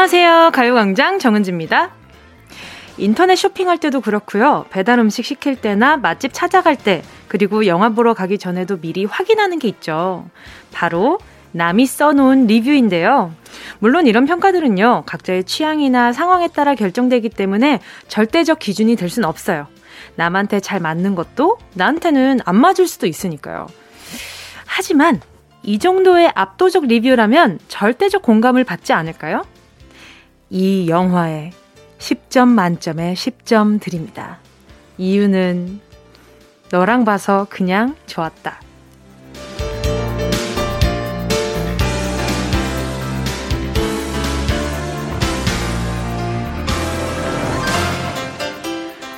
안녕하세요. 가요광장 정은지입니다. 인터넷 쇼핑할 때도 그렇고요. 배달 음식 시킬 때나 맛집 찾아갈 때, 그리고 영화 보러 가기 전에도 미리 확인하는 게 있죠. 바로 남이 써놓은 리뷰인데요. 물론 이런 평가들은요, 각자의 취향이나 상황에 따라 결정되기 때문에 절대적 기준이 될 순 없어요. 남한테 잘 맞는 것도 나한테는 안 맞을 수도 있으니까요. 하지만 이 정도의 압도적 리뷰라면 절대적 공감을 받지 않을까요? 이 영화에 10점 만점에 10점 드립니다. 이유는 너랑 봐서 그냥 좋았다.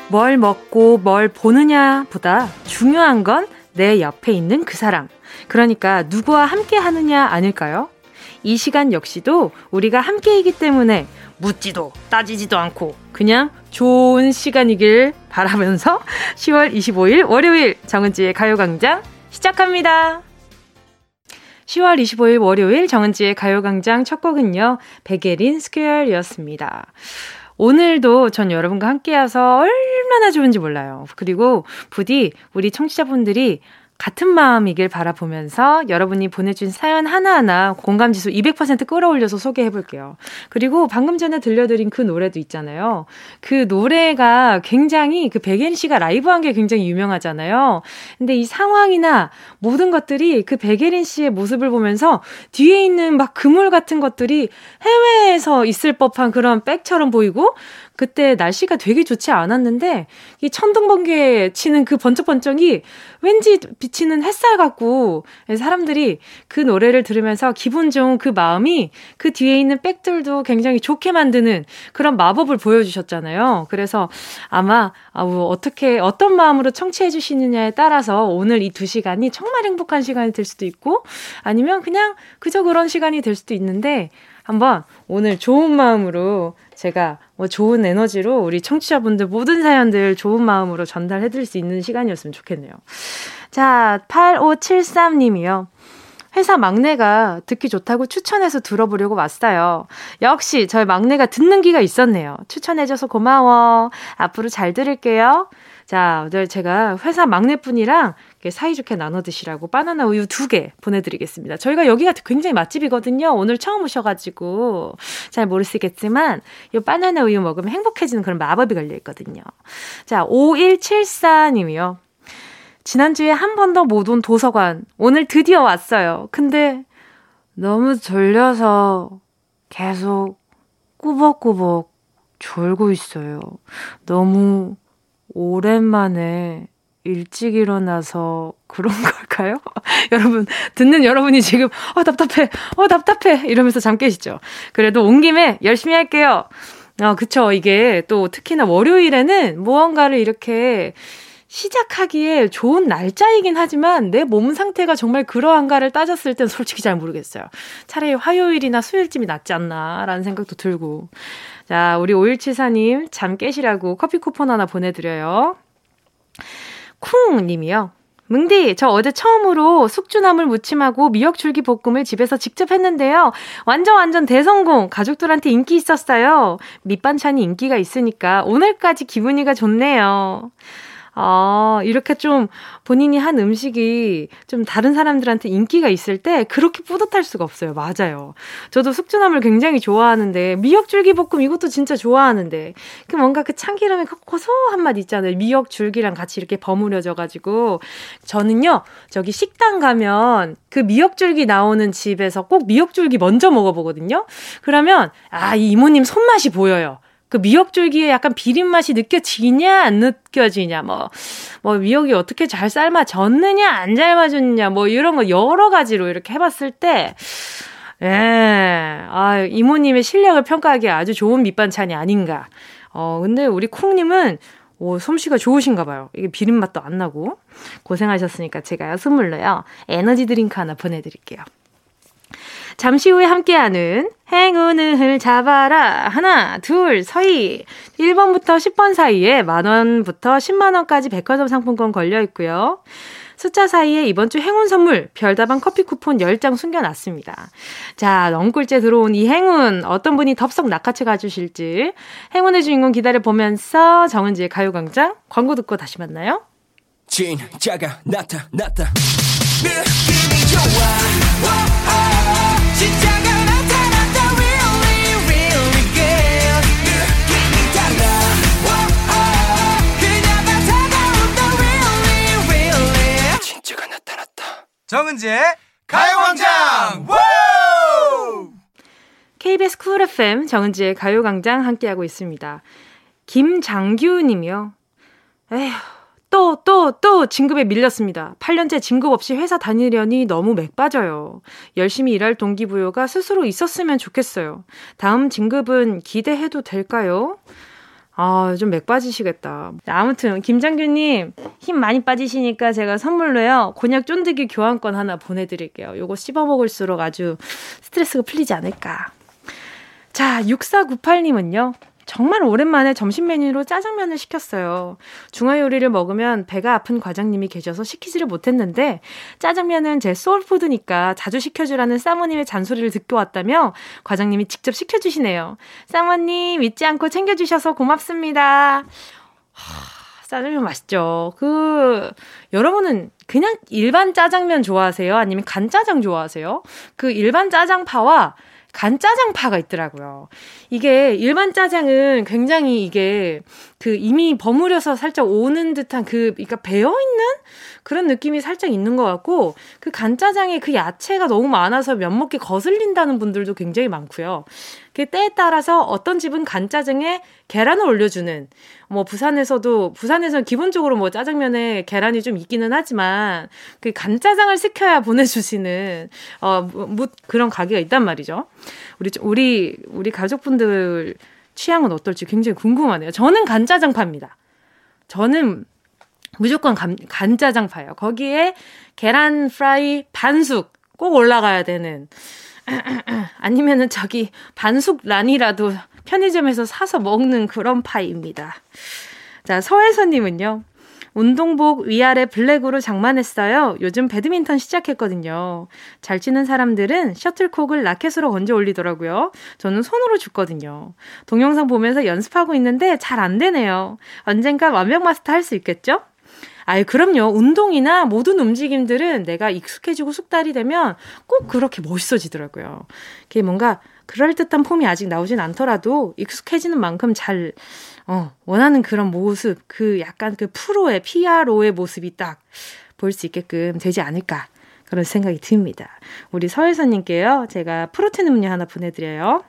뭘 먹고 뭘 보느냐 보다 중요한 건 내 옆에 있는 그 사람. 그러니까 누구와 함께 하느냐 아닐까요? 이 시간 역시도 우리가 함께이기 때문에 묻지도 따지지도 않고 그냥 좋은 시간이길 바라면서 10월 25일 월요일 정은지의 가요광장 시작합니다. 10월 25일 월요일 정은지의 가요광장 첫 곡은요, 베게린 스퀘어였습니다. 오늘도 전 여러분과 함께해서 얼마나 좋은지 몰라요. 그리고 부디 우리 청취자분들이 같은 마음이길 바라보면서 여러분이 보내준 사연 하나하나 공감지수 200% 끌어올려서 소개해 볼게요. 그리고 방금 전에 들려드린 그 노래도 있잖아요. 그 노래가 굉장히 그 백엔 씨가 라이브 한 게 굉장히 유명하잖아요. 근데 이 상황이나 모든 것들이 그 백예린 씨의 모습을 보면서 뒤에 있는 막 그물 같은 것들이 해외에서 있을 법한 그런 백처럼 보이고 그때 날씨가 되게 좋지 않았는데 이 천둥 번개 치는 그 번쩍번쩍이 왠지 비치는 햇살 같고 사람들이 그 노래를 들으면서 기분 좋은 그 마음이 그 뒤에 있는 백들도 굉장히 좋게 만드는 그런 마법을 보여주셨잖아요. 그래서 아마 어떻게 어떤 마음으로 청취해 주시느냐에 따라서 오늘 이 두 시간이 정말 행복한 시간이 될 수도 있고 아니면 그냥 그저 그런 시간이 될 수도 있는데 한번 오늘 좋은 마음으로 제가 뭐 좋은 에너지로 우리 청취자분들 모든 사연들 좋은 마음으로 전달해 드릴 수 있는 시간이었으면 좋겠네요. 자, 8573님이요. 회사 막내가 듣기 좋다고 추천해서 들어보려고 왔어요. 역시 저희 막내가 듣는 기가 있었네요. 추천해줘서 고마워. 앞으로 잘 들을게요. 자, 오늘 제가 회사 막내분이랑 사이좋게 나눠 드시라고 바나나 우유 두 개 보내드리겠습니다. 저희가 여기가 굉장히 맛집이거든요. 오늘 처음 오셔가지고 잘 모르시겠지만 이 바나나 우유 먹으면 행복해지는 그런 마법이 걸려있거든요. 자, 5174님이요. 지난주에 한 번 더 못 온 도서관. 오늘 드디어 왔어요. 근데 너무 졸려서 계속 꾸벅꾸벅 졸고 있어요. 너무 오랜만에 일찍 일어나서 그런 걸까요? 여러분, 듣는 여러분이 지금, 어, 답답해, 어, 답답해, 이러면서 잠 깨시죠? 그래도 온 김에 열심히 할게요. 아, 그쵸. 이게 또 특히나 월요일에는 무언가를 이렇게 시작하기에 좋은 날짜이긴 하지만 내 몸 상태가 정말 그러한가를 따졌을 땐 솔직히 잘 모르겠어요. 차라리 화요일이나 수요일쯤이 낫지 않나라는 생각도 들고. 자, 우리 5174님 잠 깨시라고 커피 쿠폰 하나 보내드려요. 쿵 님이요. 뭉디, 저 어제 처음으로 숙주나물 무침하고 미역줄기 볶음을 집에서 직접 했는데요. 완전 완전 대성공. 가족들한테 인기 있었어요. 밑반찬이 인기가 있으니까 오늘까지 기분이가 좋네요. 아, 이렇게 좀 본인이 한 음식이 좀 다른 사람들한테 인기가 있을 때 그렇게 뿌듯할 수가 없어요. 맞아요. 저도 숙주나물 굉장히 좋아하는데, 미역줄기 볶음 이것도 진짜 좋아하는데, 그 뭔가 그 참기름의 그 고소한 맛 있잖아요. 미역줄기랑 같이 이렇게 버무려져 가지고. 저는요, 저기 식당 가면 그 미역줄기 나오는 집에서 꼭 미역줄기 먼저 먹어보거든요. 그러면, 아, 이 이모님 손맛이 보여요. 그 미역줄기에 약간 비린 맛이 느껴지냐 안 느껴지냐 뭐뭐 미역이 어떻게 잘 삶아졌느냐 안 삶아졌느냐 뭐 이런 거 여러 가지로 이렇게 해봤을 때 예, 아 이모님의 실력을 평가하기에 아주 좋은 밑반찬이 아닌가. 어 근데 우리 콩님은 오, 솜씨가 좋으신가 봐요. 이게 비린 맛도 안 나고. 고생하셨으니까 제가 선물로요. 에너지 드링크 하나 보내드릴게요. 잠시 후에 함께하는 행운을 잡아라. 하나, 둘, 서희. 1번부터 10번 사이에 만원부터 10만원까지 백화점 상품권 걸려 있고요. 숫자 사이에 이번 주 행운 선물 별다방 커피 쿠폰 10장 숨겨놨습니다. 자, 넝꿀째 들어온 이 행운 어떤 분이 덥석 낚아채 가주실지 행운의 주인공 기다려보면서 정은지의 가요광장 광고 듣고 다시 만나요. 진짜가 나타났다 느낌이 좋아 정은지의 가요광장 KBS Cool FM 정은지의 가요광장 함께하고 있습니다 김장규 님이요 에휴 또, 또, 또 진급에 밀렸습니다. 8년째 진급 없이 회사 다니려니 너무 맥 빠져요. 열심히 일할 동기부여가 스스로 있었으면 좋겠어요. 다음 진급은 기대해도 될까요? 아, 좀 맥 빠지시겠다. 아무튼, 김장규님, 힘 많이 빠지시니까 제가 선물로요, 곤약 쫀득이 교환권 하나 보내드릴게요. 요거 씹어 먹을수록 아주 스트레스가 풀리지 않을까. 자, 6498님은요, 정말 오랜만에 점심 메뉴로 짜장면을 시켰어요. 중화 요리를 먹으면 배가 아픈 과장님이 계셔서 시키지를 못했는데 짜장면은 제 소울푸드니까 자주 시켜주라는 사모님의 잔소리를 듣고 왔다며 과장님이 직접 시켜주시네요. 사모님 잊지 않고 챙겨주셔서 고맙습니다. 하, 짜장면 맛있죠. 그 여러분은 그냥 일반 짜장면 좋아하세요? 아니면 간짜장 좋아하세요? 그 일반 짜장파와 간짜장파가 있더라고요. 이게 일반 짜장은 굉장히 이게 그 이미 버무려서 살짝 오는 듯한 그, 그러니까 배어있는 그런 느낌이 살짝 있는 것 같고 그 간짜장에 그 야채가 너무 많아서 면 먹기 거슬린다는 분들도 굉장히 많고요. 그 때에 따라서 어떤 집은 간짜장에 계란을 올려주는 뭐 부산에서도 부산에서는 기본적으로 뭐 짜장면에 계란이 좀 있기는 하지만 그 간짜장을 시켜야 보내주시는 어 뭐 그런 가게가 있단 말이죠. 우리 우리 우리 가족분들 취향은 어떨지 굉장히 궁금하네요. 저는 간짜장파입니다. 저는 무조건 간, 간짜장파예요. 거기에 계란 프라이 반숙 꼭 올라가야 되는 아니면은 저기 반숙 란이라도 편의점에서 사서 먹는 그런 파입니다. 자, 서혜선님은요. 운동복 위아래 블랙으로 장만했어요. 요즘 배드민턴 시작했거든요. 잘 치는 사람들은 셔틀콕을 라켓으로 건져 올리더라고요. 저는 손으로 줍거든요. 동영상 보면서 연습하고 있는데 잘 안 되네요. 언젠가 완벽 마스터 할 수 있겠죠? 아유, 그럼요. 운동이나 모든 움직임들은 내가 익숙해지고 숙달이 되면 꼭 그렇게 멋있어지더라고요. 그게 뭔가 그럴듯한 폼이 아직 나오진 않더라도 익숙해지는 만큼 잘, 어, 원하는 그런 모습, 그 약간 그 프로의 PRO의 모습이 딱 볼 수 있게끔 되지 않을까. 그런 생각이 듭니다. 우리 서혜선님께요. 제가 프로틴 음료 하나 보내드려요.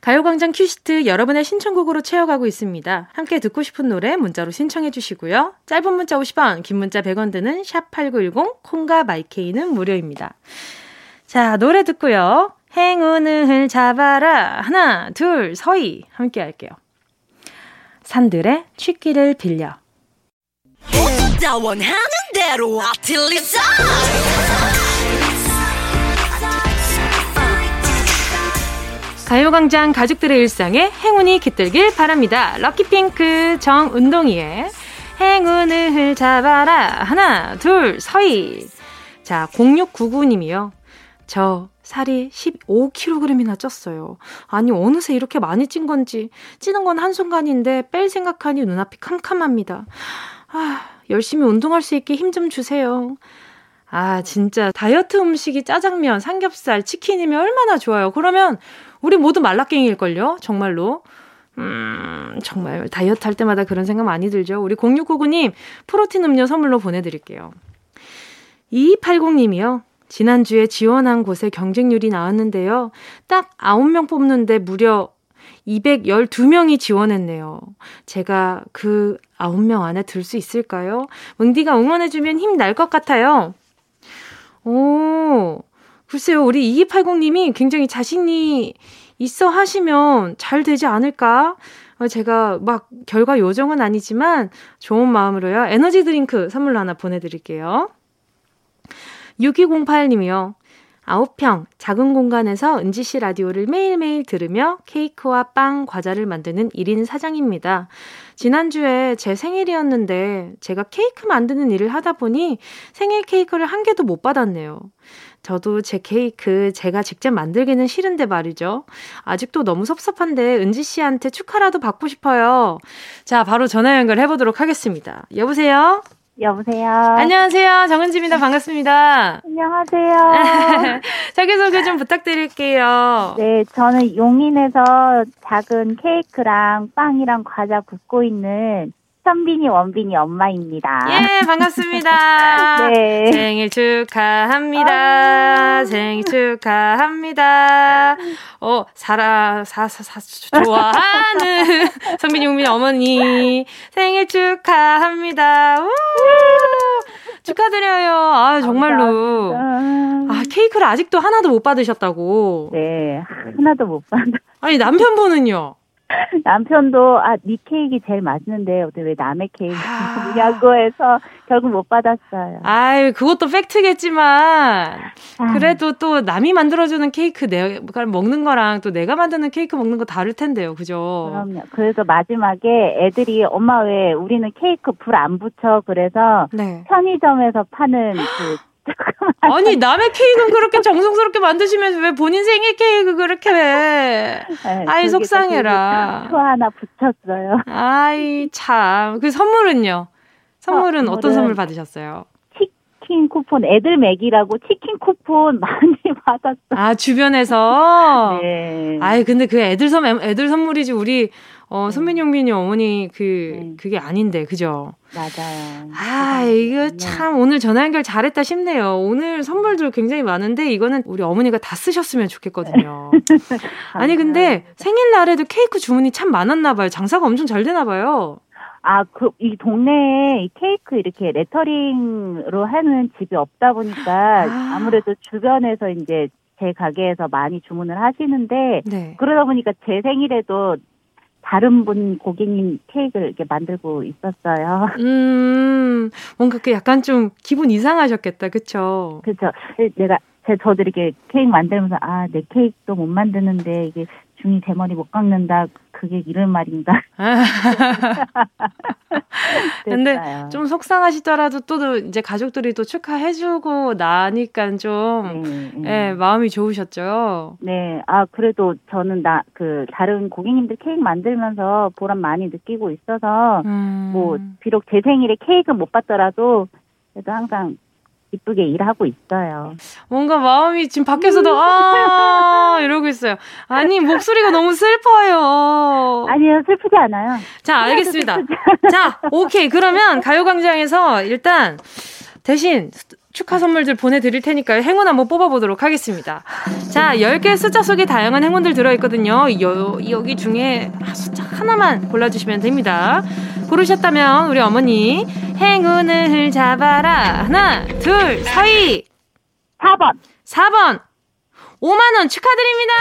가요광장 큐시트 여러분의 신청곡으로 채워가고 있습니다. 함께 듣고 싶은 노래 문자로 신청해 주시고요. 짧은 문자 50원, 긴 문자 100원 드는 샵8910, 콩과 마이케이는 무료입니다. 자, 노래 듣고요. 행운을 잡아라. 하나, 둘, 서희. 함께 할게요. 산들의 취기를 빌려. 원하는 대로 아틀리사 가요광장 가족들의 일상에 행운이 깃들길 바랍니다. 럭키핑크 정운동이의 행운을 잡아라. 하나, 둘, 서희. 자, 0699님이요. 저 살이 15kg이나 쪘어요. 아니, 어느새 이렇게 많이 찐 건지. 찌는 건 한순간인데 뺄 생각하니 눈앞이 캄캄합니다. 아, 열심히 운동할 수 있게 힘 좀 주세요. 아, 진짜 다이어트 음식이 짜장면, 삼겹살, 치킨이면 얼마나 좋아요. 그러면 우리 모두 말라깽일걸요? 정말로. 음, 정말 다이어트 할 때마다 그런 생각 많이 들죠. 우리 0699님 프로틴 음료 선물로 보내드릴게요. 2280님이요. 지난주에 지원한 곳에 경쟁률이 나왔는데요. 딱 9명 뽑는데 무려 212명이 지원했네요. 제가 그 9명 안에 들 수 있을까요? 뭉디가 응원해주면 힘 날 것 같아요. 오, 글쎄요, 우리 2280님이 굉장히 자신이 있어 하시면 잘 되지 않을까? 어, 제가 막 결과 요정은 아니지만 좋은 마음으로요. 에너지 드링크 선물로 하나 보내드릴게요. 6208님이요. 아홉평 작은 공간에서 은지 씨 라디오를 매일매일 들으며 케이크와 빵, 과자를 만드는 1인 사장입니다. 지난주에 제 생일이었는데 제가 케이크 만드는 일을 하다 보니 생일 케이크를 한 개도 못 받았네요. 저도 제 케이크 제가 직접 만들기는 싫은데 말이죠. 아직도 너무 섭섭한데 은지 씨한테 축하라도 받고 싶어요. 자, 바로 전화 연결해 보도록 하겠습니다. 여보세요? 여보세요. 안녕하세요. 정은지입니다. 반갑습니다. 안녕하세요. 자기소개 좀 부탁드릴게요. 네, 저는 용인에서 작은 케이크랑 빵이랑 과자 굽고 있는 선빈이 원빈이 엄마입니다. 예, 반갑습니다. 네. 생일 축하합니다. 아~ 생일 축하합니다. 어, 사라, 사, 사, 사, 좋아하는 선빈이 원빈이 어머니 생일 축하합니다. 우! 축하드려요. 아, 정말로. 아, 케이크를 아직도 하나도 못 받으셨다고. 네, 하나도 못 받아. 아니, 남편분은요? 남편도 아, 네 케이크 제일 맛있는데 어떻게 왜 남의 케이크 주냐고 아. 해서 결국 못 받았어요. 아유, 그것도 팩트겠지만 아. 그래도 또 남이 만들어주는 케이크 내가 먹는 거랑 또 내가 만드는 케이크 먹는 거 다를 텐데요, 그죠? 그럼요. 그래서 마지막에 애들이 엄마 왜 우리는 케이크 불 안 붙여 그래서 네. 편의점에서 파는 그 아니 남의 케이크는 그렇게 정성스럽게 만드시면서 왜 본인 생일 케이크 그렇게 해? 네, 아이 속상해라. 표 하나 붙였어요. 아이 참. 그 선물은요? 선물은 어, 떤 선물 받으셨어요? 치킨 쿠폰 애들 맥이라고 치킨 쿠폰 많이 받았어요. 아 주변에서. 네. 아이 근데 그 애들 선 애들 선물이지 우리 어, 네. 선민 용민이 어머니 그, 네. 그게 아닌데, 그죠? 맞아요. 아, 이거 네. 참 오늘 전화 연결 잘했다 싶네요. 오늘 선물들 굉장히 많은데, 이거는 우리 어머니가 다 쓰셨으면 좋겠거든요. 아니, 근데 생일날에도 케이크 주문이 참 많았나 봐요. 장사가 엄청 잘 되나 봐요. 아, 그, 이 동네에 이 케이크 이렇게 레터링으로 하는 집이 없다 보니까 아. 아무래도 주변에서 이제 제 가게에서 많이 주문을 하시는데 네. 그러다 보니까 제 생일에도 다른 분 고객님 케이크를 이렇게 만들고 있었어요. 음, 뭔가 그 약간 좀 기분 이상하셨겠다, 그쵸? 그쵸. 내가, 제, 저도 이렇게 케이크 만들면서, 아, 내 케이크도 못 만드는데, 이게 중이 대머리 못 깎는다. 그게 이런 말인가. 근데 좀 속상하시더라도 또 이제 가족들이 또 축하해주고 나니까 좀, 네, 네. 예, 마음이 좋으셨죠? 네. 아, 그래도 저는 나, 그, 다른 고객님들 케이크 만들면서 보람 많이 느끼고 있어서, 음. 뭐, 비록 제 생일에 케이크 못 받더라도, 그래도 항상 이쁘게 일하고 있어요. 뭔가 마음이 지금 밖에서도 아 이러고 있어요. 아니 목소리가 너무 슬퍼요. 아니요 슬프지 않아요. 자 알겠습니다. 자 오케이 그러면 가요광장에서 일단 대신 축하 선물들 보내드릴 테니까요. 행운 한번 뽑아보도록 하겠습니다. 자, 10개 숫자 속에 다양한 행운들 들어있거든요. 여, 여기 중에 숫자 하나만 골라주시면 됩니다. 고르셨다면 우리 어머니 행운을 잡아라. 하나, 둘, 서희. 4번. 4번. 5만원 축하드립니다!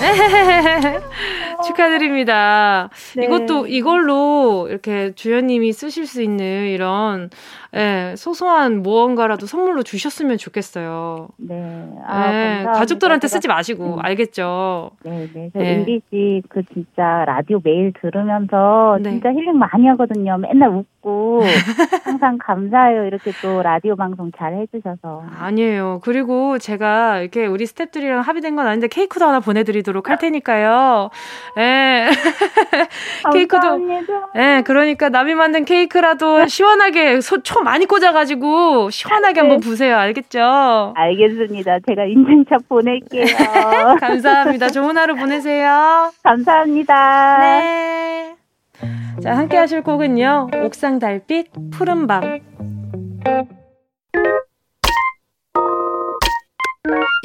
축하드립니다. 네. 이것도 이걸로 이렇게 주연님이 쓰실 수 있는 이런 예, 소소한 무언가라도 선물로 주셨으면 좋겠어요. 네. 아, 예, 가족들한테 쓰지 마시고, 네. 알겠죠? 네, 네. 네. 은비 씨, 그 진짜 라디오 매일 들으면서 네. 진짜 힐링 많이 하거든요. 맨날 웃고. 항상 감사해요. 이렇게 또 라디오 방송 잘 해주셔서. 아니에요. 그리고 제가 이렇게 우리 스탭들이랑 합의된 건 아닌데 케이크도 하나 보내드리도록 할 테니까요. 예. 케이크도. 예, 그러니까 남이 만든 케이크라도 시원하게 소, 초 많이 꽂아가지고 시원하게 네. 한번 부세요. 알겠죠? 알겠습니다. 제가 인증샷 보낼게요. 감사합니다. 좋은 하루 보내세요. 감사합니다. 네. 자, 함께 하실 곡은요. 옥상 달빛, 푸른 밤.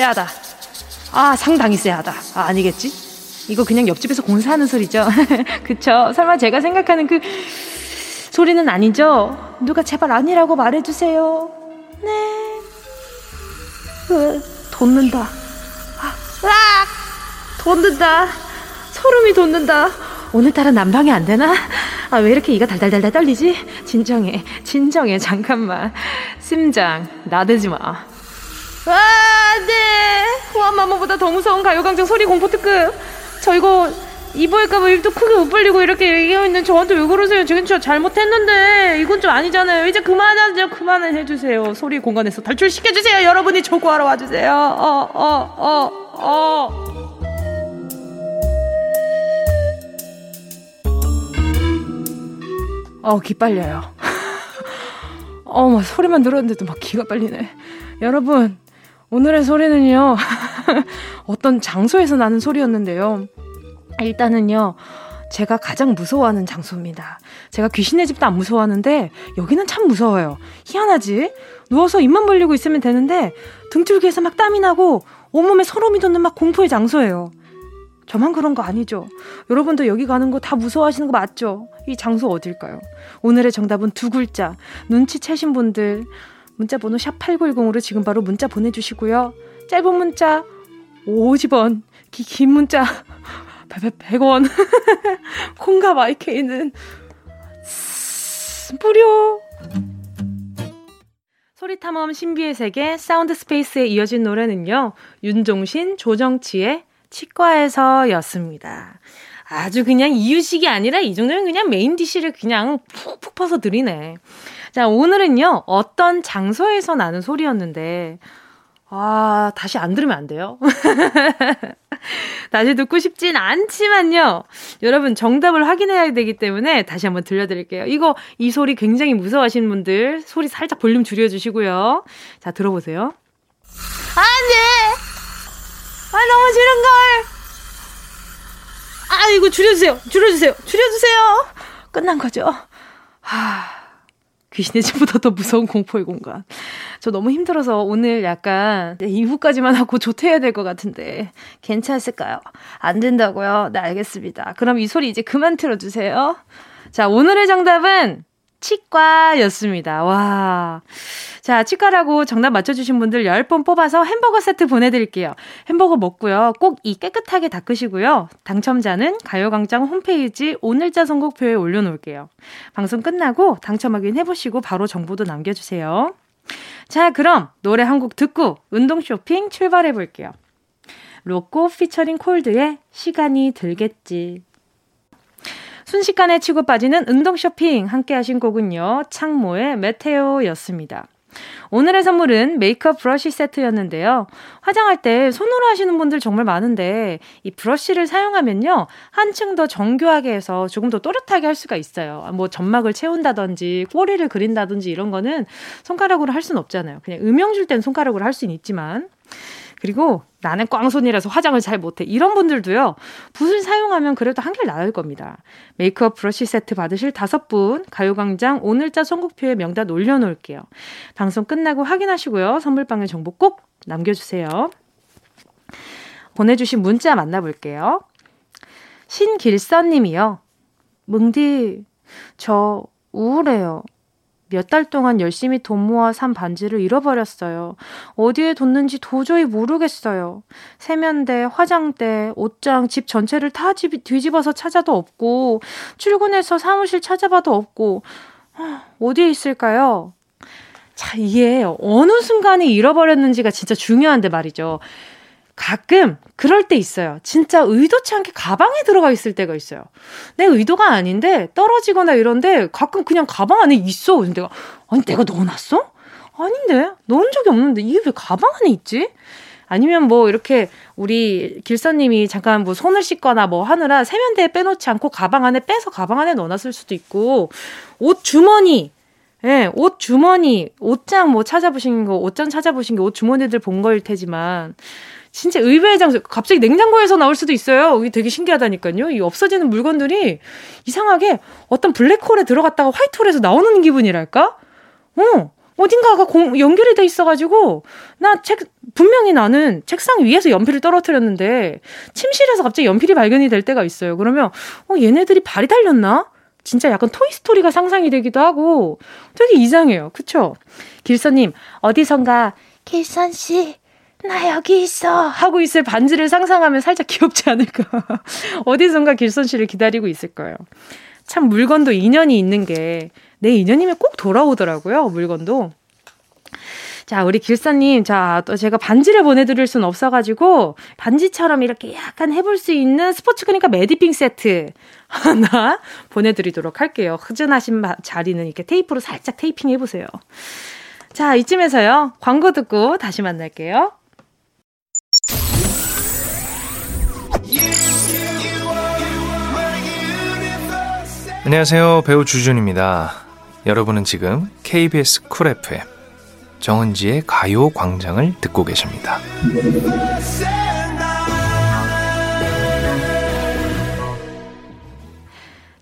쎄하다. 아, 상당히 쎄하다. 아, 아니겠지? 이거 그냥 옆집에서 공사하는 소리죠. 그쵸? 설마 제가 생각하는 그 소리는 아니죠? 누가 제발 아니라고 말해주세요. 네. 으, 돋는다. 아, 으악! 돋는다. 소름이 돋는다. 오늘따라 난방이 안 되나? 아, 왜 이렇게 이가 달달달달 떨리지? 진정해, 진정해, 잠깐만. 심장, 나대지 마. 아, 네. 와마마보다 더 무서운 가요광장 소리 공포 특급. 저 이거 이보일까봐 입도 크게 못 벌리고 이렇게 얘기하고 있는 저한테 왜 그러세요? 지금 저 잘못했는데 이건 좀 아니잖아요. 이제 그만하죠. 그만을 해주세요. 소리 공간에서 탈출시켜주세요. 여러분이 조구하러 와주세요. 어, 어, 어, 어. 어, 기 빨려요. 어, 막 소리만 들었는데도 막 기가 빨리네. 여러분, 오늘의 소리는요, 어떤 장소에서 나는 소리였는데요. 일단은요, 제가 가장 무서워하는 장소입니다. 제가 귀신의 집도 안 무서워하는데, 여기는 참 무서워요. 희한하지? 누워서 입만 벌리고 있으면 되는데, 등줄기에서 막 땀이 나고, 온몸에 소름이 돋는 막 공포의 장소예요. 저만 그런 거 아니죠? 여러분도 여기 가는 거 다 무서워하시는 거 맞죠? 이 장소 어딜까요? 오늘의 정답은 두 글자. 눈치채신 분들 문자 번호 샵 8910으로 지금 바로 문자 보내주시고요. 짧은 문자 50원, 기, 긴 문자 100원, 콩과 마이케이는 무료. 소리탐험 신비의 세계 사운드 스페이스에 이어진 노래는요. 윤종신, 조정치의 치과에서 였습니다. 아주 그냥 이유식이 아니라 이 정도면 그냥 메인 디시를 그냥 푹푹 퍼서 드리네. 자, 오늘은요, 어떤 장소에서 나는 소리였는데, 아, 다시 안 들으면 안 돼요. 다시 듣고 싶진 않지만요. 여러분, 정답을 확인해야 되기 때문에 다시 한번 들려드릴게요. 이거, 이 소리 굉장히 무서워하시는 분들, 소리 살짝 볼륨 줄여주시고요. 자, 들어보세요. 안 돼! 아, 너무 싫은걸! 아, 이거 줄여주세요. 줄여주세요. 줄여주세요. 끝난 거죠. 하, 귀신의 집보다 더 무서운 공포의 공간. 저 너무 힘들어서 오늘 약간 2부까지만 하고 조퇴해야 될 것 같은데 괜찮을까요? 안 된다고요? 네, 알겠습니다. 그럼 이 소리 이제 그만 틀어주세요. 자, 오늘의 정답은 치과였습니다. 와. 자, 치과라고 정답 맞춰주신 분들 10분 뽑아서 햄버거 세트 보내드릴게요. 햄버거 먹고요. 꼭 이 깨끗하게 닦으시고요. 당첨자는 가요광장 홈페이지 오늘자 선곡표에 올려놓을게요. 방송 끝나고 당첨 확인해보시고 바로 정보도 남겨주세요. 자, 그럼 노래 한 곡 듣고 운동 쇼핑 출발해볼게요. 로꼬 피처링 콜드의 시간이 들겠지. 순식간에 치고 빠지는 운동 쇼핑 함께 하신 곡은요. 창모의 메테오였습니다. 오늘의 선물은 메이크업 브러쉬 세트였는데요. 화장할 때 손으로 하시는 분들 정말 많은데 이 브러쉬를 사용하면요. 한층 더 정교하게 해서 조금 더 또렷하게 할 수가 있어요. 뭐 점막을 채운다든지 꼬리를 그린다든지 이런 거는 손가락으로 할 수는 없잖아요. 그냥 음영 줄 때는 손가락으로 할 수는 있지만 그리고 나는 꽝손이라서 화장을 잘 못해. 이런 분들도요, 붓을 사용하면 그래도 한결 나을 겁니다. 메이크업 브러쉬 세트 받으실 다섯 분, 가요광장 오늘자 선곡표에 명단 올려놓을게요. 방송 끝나고 확인하시고요. 선물방의 정보 꼭 남겨주세요. 보내주신 문자 만나볼게요. 신길선 님이요. 뭉디, 저 우울해요. 몇 달 동안 열심히 돈 모아 산 반지를 잃어버렸어요. 어디에 뒀는지 도저히 모르겠어요. 세면대, 화장대, 옷장, 집 전체를 다 뒤집어서 찾아도 없고, 출근해서 사무실 찾아봐도 없고, 어디에 있을까요? 자, 이게 어느 순간에 잃어버렸는지가 진짜 중요한데 말이죠. 가끔 그럴 때 있어요. 진짜 의도치 않게 가방에 들어가 있을 때가 있어요. 내 의도가 아닌데 떨어지거나 이런데 가끔 그냥 가방 안에 있어. 그래서 내가 아니 내가 넣어놨어? 아닌데? 넣은 적이 없는데 이게 왜 가방 안에 있지? 아니면 뭐 이렇게 우리 길서님이 잠깐 뭐 손을 씻거나 뭐 하느라 세면대에 빼놓지 않고 가방 안에 빼서 가방 안에 넣어놨을 수도 있고 옷 주머니 예, 옷 주머니, 옷장 뭐 찾아보신 거, 옷장 찾아보신 게 옷 주머니들 본 거일 테지만, 진짜 의외의 장소, 갑자기 냉장고에서 나올 수도 있어요. 이게 되게 신기하다니까요. 이 없어지는 물건들이 이상하게 어떤 블랙홀에 들어갔다가 화이트홀에서 나오는 기분이랄까? 어, 어딘가가 공, 연결이 돼 있어가지고, 나 책, 분명히 나는 책상 위에서 연필을 떨어뜨렸는데, 침실에서 갑자기 연필이 발견이 될 때가 있어요. 그러면, 어, 얘네들이 발이 달렸나? 진짜 약간 토이스토리가 상상이 되기도 하고 되게 이상해요. 그쵸? 길서님, 어디선가, 길선씨, 나 여기 있어! 하고 있을 반지를 상상하면 살짝 귀엽지 않을까. 어디선가 길선 씨를 기다리고 있을 거예요. 참 물건도 인연이 있는 게 내 인연이면 꼭 돌아오더라고요. 물건도. 자, 우리 길사님, 자, 또 제가 반지를 보내드릴 순 없어가지고, 반지처럼 이렇게 약간 해볼 수 있는 스포츠 크니까 매디핑 세트 하나 보내드리도록 할게요. 흐전하신 자리는 이렇게 테이프로 살짝 테이핑 해보세요. 자, 이쯤에서요, 광고 듣고 다시 만날게요. 안녕하세요. 배우 주준입니다. 여러분은 지금 KBS 쿨 FM 정은지의 가요 광장을 듣고 계십니다.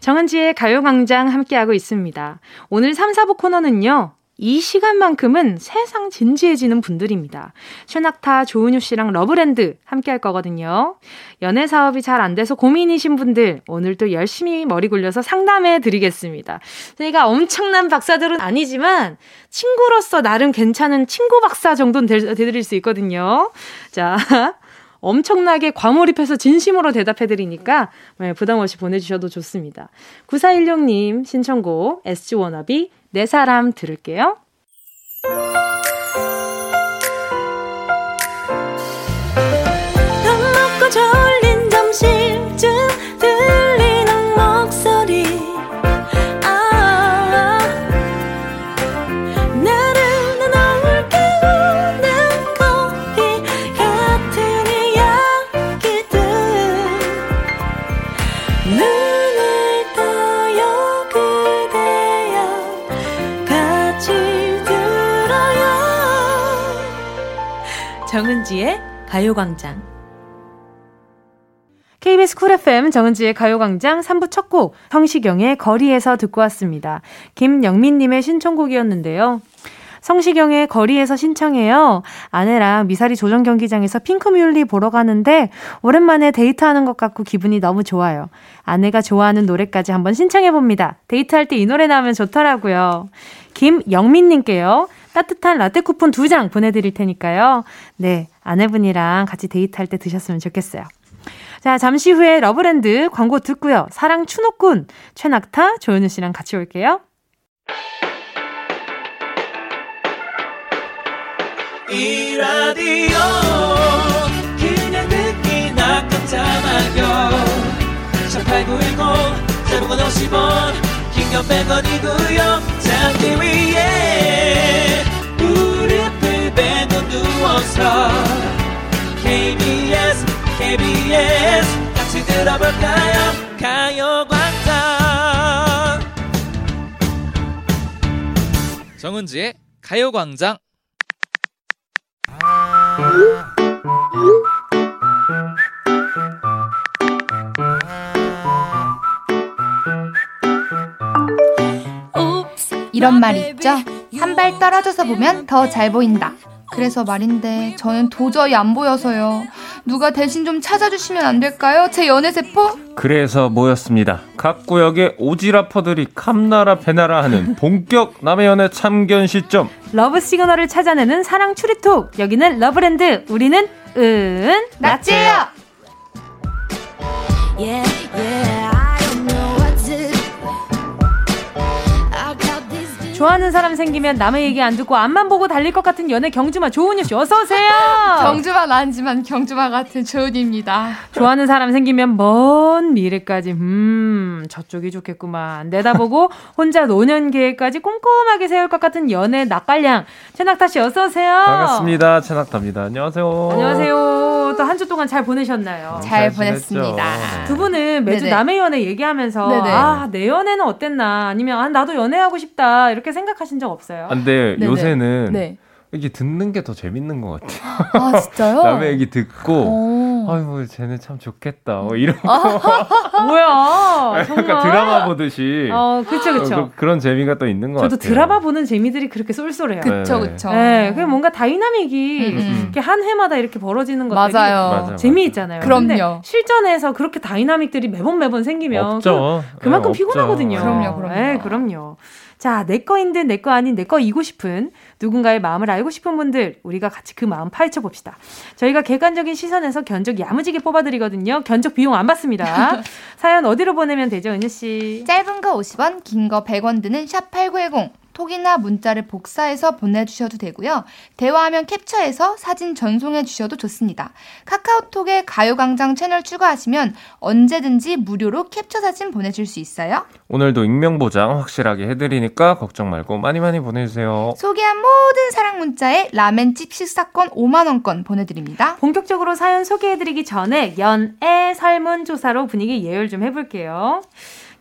정은지의 가요 광장 함께하고 있습니다. 오늘 3, 4부 코너는요. 이 시간만큼은 세상 진지해지는 분들입니다. 최낙타 조은유 씨랑 러브랜드 함께 할 거거든요. 연애 사업이 잘 안 돼서 고민이신 분들 오늘도 열심히 머리 굴려서 상담해 드리겠습니다. 저희가 엄청난 박사들은 아니지만 친구로서 나름 괜찮은 친구 박사 정도는 되 드릴 수 있거든요. 자, 엄청나게 과몰입해서 진심으로 대답해드리니까 네, 부담 없이 보내주셔도 좋습니다. 9416님 신청곡 SG 워너비 내 사람 들을게요. 가요광장. KBS 쿨 FM 정은지의 가요광장 3부 첫 곡, 성시경의 거리에서 듣고 왔습니다. 김영민님의 신청곡이었는데요. 성시경의 거리에서 신청해요. 아내랑 미사리 조정 경기장에서 핑크뮬리 보러 가는데 오랜만에 데이트하는 것 같고 기분이 너무 좋아요. 아내가 좋아하는 노래까지 한번 신청해 봅니다. 데이트할 때 이 노래 나오면 좋더라고요. 김영민님께요. 따뜻한 라떼 쿠폰 두장 보내드릴 테니까요. 네, 아내분이랑 같이 데이트할 때 드셨으면 좋겠어요. 자, 잠시 후에 러브랜드 광고 듣고요. 사랑 추노꾼 최낙타 조현우 씨랑 같이 올게요. 이 라디오 그냥 듣기나 깜짝마요 18910 대목원 50원 긴건 100원이고요 잠기 위 누워서 KBS KBS 같이 들어볼까요 가요광장 정은지의 가요광장 이런 말 있죠? 한 발 떨어져서 보면 더 잘 보인다. 그래서 말인데 저는 도저히 안 보여서요. 누가 대신 좀 찾아주시면 안 될까요? 제 연애세포? 그래서 모였습니다. 각 구역의 오지라퍼들이 감 놔라 배 놔라 하는 본격 남의 연애 참견 시점. 러브 시그널을 찾아내는 사랑 추리톡. 여기는 러브랜드. 우리는 은 낙지예요. 좋아하는 사람 생기면 남의 얘기 안 듣고 앞만 보고 달릴 것 같은 연애 경주마 조은유 씨 어서 오세요. 경주마는 아니지만 경주마 같은 조은입니다. 좋아하는 사람 생기면 먼 미래까지 음 저쪽이 좋겠구만 내다보고 혼자 노년 계획까지 꼼꼼하게 세울 것 같은 연애 낙갈량 최낙타 씨 어서 오세요. 반갑습니다. 최낙타입니다. 안녕하세요. 안녕하세요. 또 한 주 동안 잘 보내셨나요? 잘, 잘 보냈습니다. 두 분은 매주 네네. 남의 연애 얘기하면서 아 내 연애는 어땠나 아니면 아 나도 연애하고 싶다 이렇게 생각하신 적 없어요? 아, 근데 네네. 요새는 네. 이게 듣는 게 더 재밌는 것 같아요. 아, 진짜요? 남의 얘기 듣고, 아유, 쟤네 참 좋겠다. 뭐 이런 아, 거. 뭐야. 정말. 약간 드라마 보듯이. 어, 그쵸, 그쵸. 어, 그, 런 재미가 또 있는 것 저도 같아요. 드라마 보는 재미들이 그렇게 쏠쏠해요. 그쵸, 네. 그쵸. 네, 그게 뭔가 다이나믹이 음, 음. 이렇게 한 회마다 이렇게 벌어지는 것들이 맞아요. 재미있잖아요. 그럼요. 실전에서 그렇게 다이나믹들이 매번 매번 생기면 없죠. 그, 그만큼 네, 피곤하거든요. 그럼요, 그럼요. 네, 그럼요. 자, 내 거인 듯 내 거 아닌 내 거이고 싶은 누군가의 마음을 알고 싶은 분들, 우리가 같이 그 마음 파헤쳐 봅시다. 저희가 객관적인 시선에서 견적 야무지게 뽑아드리거든요. 견적 비용 안 받습니다. 사연 어디로 보내면 되죠, 은유 씨? 짧은 거 50원, 긴 거 100원 드는 샵 8910. 톡이나 문자를 복사해서 보내주셔도 되고요. 대화하면 캡처해서 사진 전송해 주셔도 좋습니다. 카카오톡에 가요광장 채널 추가하시면 언제든지 무료로 캡처 사진 보내줄 수 있어요. 오늘도 익명 보장 확실하게 해드리니까 걱정 말고 많이 많이 보내주세요. 소개한 모든 사랑 문자에 라멘집 식사권 5만 원권 보내드립니다. 본격적으로 사연 소개해드리기 전에 연애 설문조사로 분위기 예열 좀 해볼게요.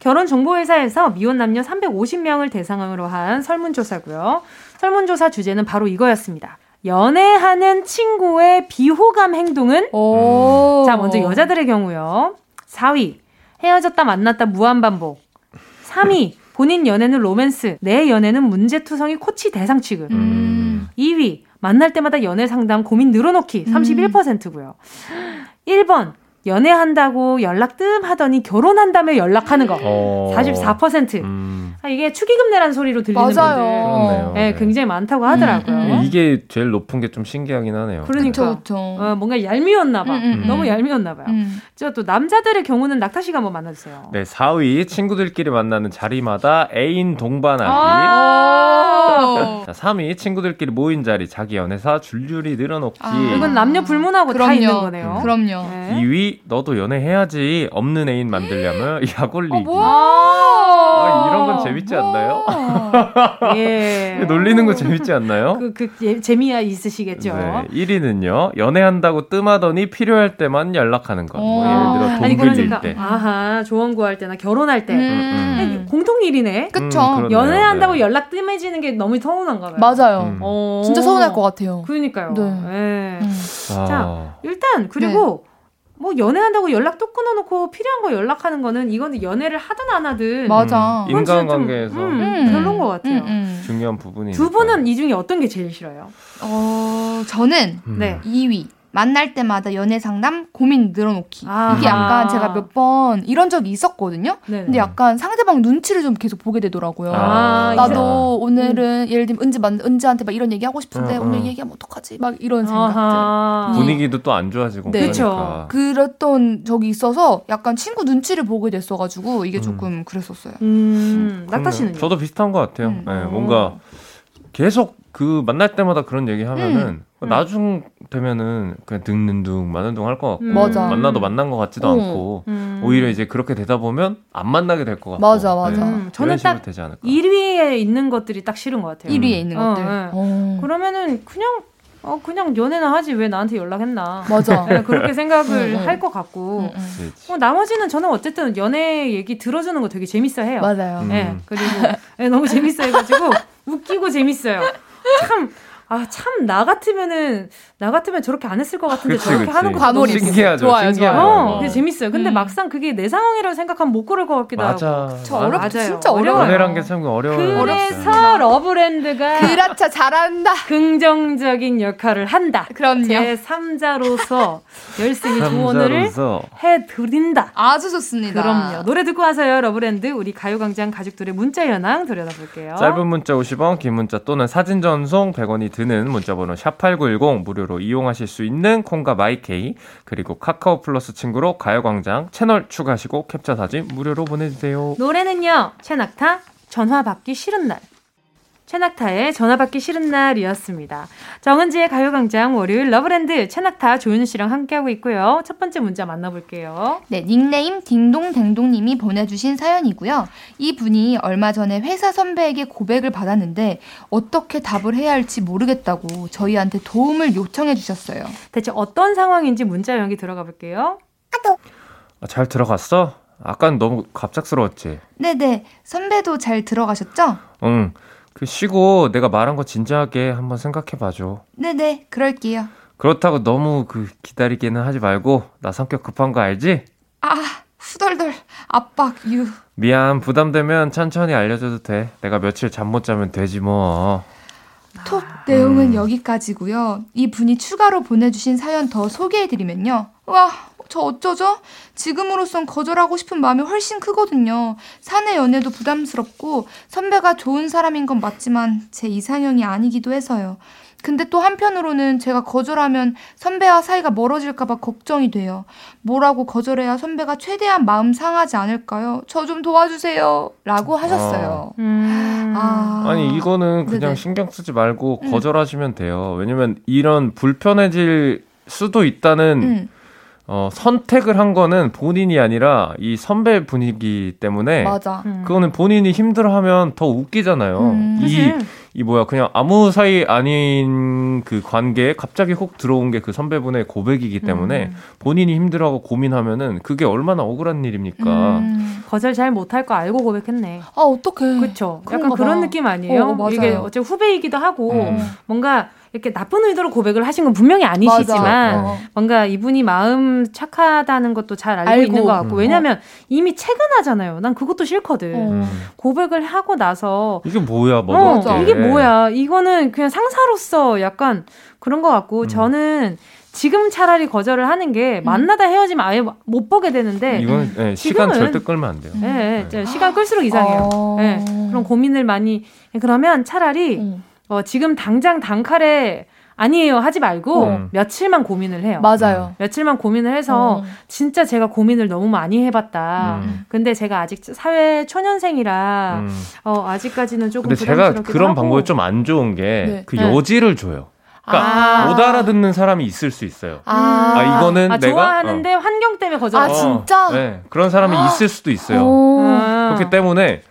결혼정보회사에서 미혼 남녀 350명을 대상으로 한 설문조사고요. 설문조사 주제는 바로 이거였습니다. 연애하는 친구의 비호감 행동은? 자, 먼저 여자들의 경우요. 4위, 헤어졌다 만났다 무한반복. 3위, 본인 연애는 로맨스, 내 연애는 문제투성이 코치 대상 취급. 음. 2위, 만날 때마다 연애 상담 고민 늘어놓기 31%고요. 1번, 연애한다고 연락 뜸 하더니 결혼한다며 연락하는 거. 어. 44%. 음. 아, 이게 축의금 내란 소리로 들리는 맞아요. 분들 네, 네, 굉장히 많다고 하더라고요. 음, 음. 이게 제일 높은 게 좀 신기하긴 하네요. 그러니까 그쵸, 그쵸. 어, 뭔가 얄미웠나 봐. 음, 음, 음. 너무 얄미웠나 봐요. 저또 남자들의 경우는 낙타 씨가 한번 만나 주세요. 네, 4위 친구들끼리 만나는 자리마다 애인 동반하기. 아~ 자, 3위 친구들끼리 모인 자리 자기 연애사 줄줄이 늘어놓기. 아, 이건 남녀 불문하고 그럼요. 다 있는 거네요. 그럼요. 네. 2위 너도 연애해야지 없는 애인 만들려면 약 올리기. 아, 아, 이런 건 재밌지 않나요? 예. 놀리는 거 재밌지 않나요? 그, 그 예, 재미야 있으시겠죠. 네. 1위는요. 연애한다고 뜸하더니 필요할 때만 연락하는 것. 뭐 예를 들어 돈 아니, 빌릴 그러니까, 때. 아하, 조언 구할 때나 결혼할 때. 음. 음. 공통 일이네. 그쵸. 음, 연애한다고 네. 연락 뜸해지는 게 너무 서운한가 봐요. 맞아요. 음. 어. 진짜 서운할 것 같아요. 그러니까요. 네. 네. 아. 자, 일단 그리고 네. 뭐 연애한다고 연락 또 끊어놓고 필요한 거 연락하는 거는 이거는 연애를 하든 안 하든 맞아. 음, 인간관계에서. 좀, 음, 음, 별로인 것 같아요. 음, 음. 중요한 부분이 두 분은 이 중에 어떤 게 제일 싫어요? 어 저는 네. 2위 만날 때마다 연애 상담 고민 늘어놓기. 아하. 이게 약간 제가 몇 번 이런 적이 있었거든요. 네네. 근데 약간 상대방 눈치를 좀 계속 보게 되더라고요. 아, 나도 오늘은 음. 예를 들면 은지 만 은지한테 막 이런 얘기 하고 싶은데 어, 어. 오늘 얘기하면 어떡하지? 막 이런 생각들. 분위기도 또 안 좋아지고 네. 그러니까. 그랬던 적이 있어서 약간 친구 눈치를 보게 됐어가지고 이게 음. 조금 음. 그랬었어요. 음. 낙타 씨는 저도 비슷한 것 같아요. 음. 네, 뭔가 계속 그 만날 때마다 그런 얘기 하면은 음. 나중 되면은 그냥 듣는 둥 마는 둥 할 것 같고 음. 맞아. 만나도 만난 것 같지도 어. 않고 음. 오히려 이제 그렇게 되다 보면 안 만나게 될 것 같고 맞아 맞아 네. 음. 저는 딱 되지 않을까. 1위에 있는 것들이 딱 싫은 것 같아요 1위에 있는 어, 것들 네. 어. 그러면은 그냥 어 그냥 연애나 하지 왜 나한테 연락했나 맞아 네, 그렇게 생각을 할 것 같고 어, 나머지는 저는 어쨌든 연애 얘기 들어주는 거 되게 재밌어 해요 맞아요 네 그리고 네, 너무 재밌어 해가지고 웃기고 재밌어요 참 아, 참, 나 같으면은, 나 같으면 저렇게 안 했을 것 같은데 그치, 저렇게 그치. 하는 거 과몰입. 신기하죠. 좋아요, 신기하죠. 좋아요. 어, 그게 재밌어요. 근데 음. 막상 그게 내 상황이라고 생각하면 못 그럴 것 같기도 맞아. 하고. 저 어렵, 맞아요. 진짜 어려워요. 연애란 게참 어려워요. 그래서 러브랜드가. 그렇죠, 잘한다. 긍정적인 역할을 한다. 그럼요. 제 3자로서 열심히 조언을 해드린다. 아주 좋습니다. 그럼요. 노래 듣고 와서요, 러브랜드. 우리 가요광장 가족들의 문자 현황 들여다볼게요. 짧은 문자 50원, 긴 문자 또는 사진 전송 100원이 드는 문자번호 샵8910 무료로 이용하실 수 있는 콩과 마이케이 그리고 카카오 플러스 친구로 가요광장 채널 추가하시고 캡처 사진 무료로 보내주세요. 노래는요 최낙타 전화 받기 싫은 날. 최낙타의 전화받기 싫은 날이었습니다. 정은지의 가요광장 월요일 러브랜드 최낙타 조윤 씨랑 함께하고 있고요. 첫 번째 문자 만나볼게요. 네, 닉네임 딩동댕동님이 보내주신 사연이고요. 이 분이 얼마 전에 회사 선배에게 고백을 받았는데 어떻게 답을 해야 할지 모르겠다고 저희한테 도움을 요청해 주셨어요. 대체 어떤 상황인지 문자 연기 들어가 볼게요. 아, 잘 들어갔어? 아까는 너무 갑작스러웠지? 네네. 선배도 잘 들어가셨죠? 응. 그 쉬고 내가 말한 거 진지하게 한번 생각해 봐줘. 네네, 그럴게요. 그렇다고 너무 그 기다리기는 하지 말고 나 성격 급한 거 알지? 아, 후덜덜 압박 유. 미안 부담되면 천천히 알려줘도 돼. 내가 며칠 잠 못 자면 되지 뭐. 톡 내용은 음. 여기까지고요. 이 분이 추가로 보내주신 사연 더 소개해드리면요. 와, 저 어쩌죠? 지금으로선 거절하고 싶은 마음이 훨씬 크거든요. 사내 연애도 부담스럽고 선배가 좋은 사람인 건 맞지만 제 이상형이 아니기도 해서요. 근데 또 한편으로는 제가 거절하면 선배와 사이가 멀어질까봐 걱정이 돼요. 뭐라고 거절해야 선배가 최대한 마음 상하지 않을까요? 저 좀 도와주세요. 라고 하셨어요. 아. 음. 아. 니 이거는 그냥 네네. 신경 쓰지 말고 음. 거절하시면 돼요. 왜냐면 이런 불편해질 수도 있다는 음. 어, 선택을 한 거는 본인이 아니라 이 선배 분위기 때문에 맞아. 음. 그거는 본인이 힘들어하면 더 웃기잖아요. 음, 이, 이 뭐야 그냥 아무 사이 아닌 그 관계에 갑자기 훅 들어온 게 그 선배분의 고백이기 때문에 음. 본인이 힘들어하고 고민하면은 그게 얼마나 억울한 일입니까? 음. 거절 잘 못할 거 알고 고백했네. 아 어떡해. 그렇죠. 약간 그런 느낌 아니에요? 어, 이게 어째 후배이기도 하고 음. 뭔가 이렇게 나쁜 의도로 고백을 하신 건 분명히 아니시지만 어. 뭔가 이분이 마음 착하다는 것도 잘 알고, 알고. 있는 것 같고 음. 왜냐면 어. 이미 체근하잖아요. 난 그것도 싫거든. 음. 고백을 하고 나서 이게 뭐야, 뭐 어, 이게 뭐야? 이거는 그냥 상사로서 약간 그런 것 같고 음. 저는 지금 차라리 거절을 하는 게 음. 만나다 헤어지면 아예 못 보게 되는데 이건 네, 시간 절대 끌면 안 돼요. 네, 네. 시간 끌수록 이상해요. 어... 네, 그런 고민을 많이 그러면 차라리 음. 어, 지금 당장 단칼에 아니에요 하지 말고 어. 며칠만 고민을 해요. 맞아요. 며칠만 고민을 해서 어. 진짜 제가 고민을 너무 많이 해봤다. 음. 근데 제가 아직 사회 초년생이라 음. 어, 아직까지는 조금 근데 제가 그런 하고. 방법이 좀 안 좋은 게그 네. 그 여지를 줘요. 그러니까 아. 못 알아듣는 사람이 있을 수 있어요. 아, 아 이거는 아, 내가 좋아하는데 어. 환경 때문에 거절. 아 진짜? 네 그런 사람이 있을 수도 있어요. 그렇기 때문에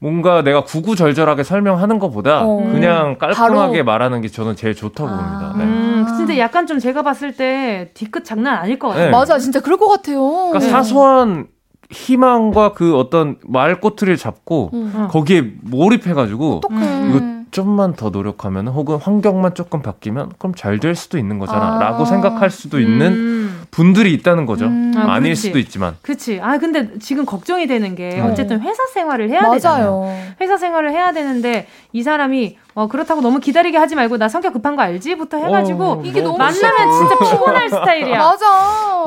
뭔가 내가 구구절절하게 설명하는 것보다 어. 그냥 깔끔하게 바로. 말하는 게 저는 제일 좋다고 아. 봅니다. 네. 음, 근데 약간 좀 제가 봤을 때 뒤끝 장난 아닐 것 같아요. 네. 맞아, 진짜 그럴 것 같아요. 그러니까 네. 사소한 희망과 그 어떤 말꼬투리를 잡고 음. 거기에 몰입해가지고 음. 이거 좀만 더 노력하면 혹은 환경만 조금 바뀌면 그럼 잘 될 수도 있는 거잖아라고 아. 생각할 수도 있는 음. 분들이 있다는 거죠. 음. 아, 닐 수도 있지만. 그렇지. 아 근데 지금 걱정이 되는 게 어쨌든 회사 생활을 해야 맞아요. 되잖아요. 회사 생활을 해야 되는데 이 사람이 어, 그렇다고 너무 기다리게 하지 말고 나 성격 급한 거 알지?부터 해가지고 어, 이게 너무 만나면 진짜 피곤할 스타일이야. 맞아.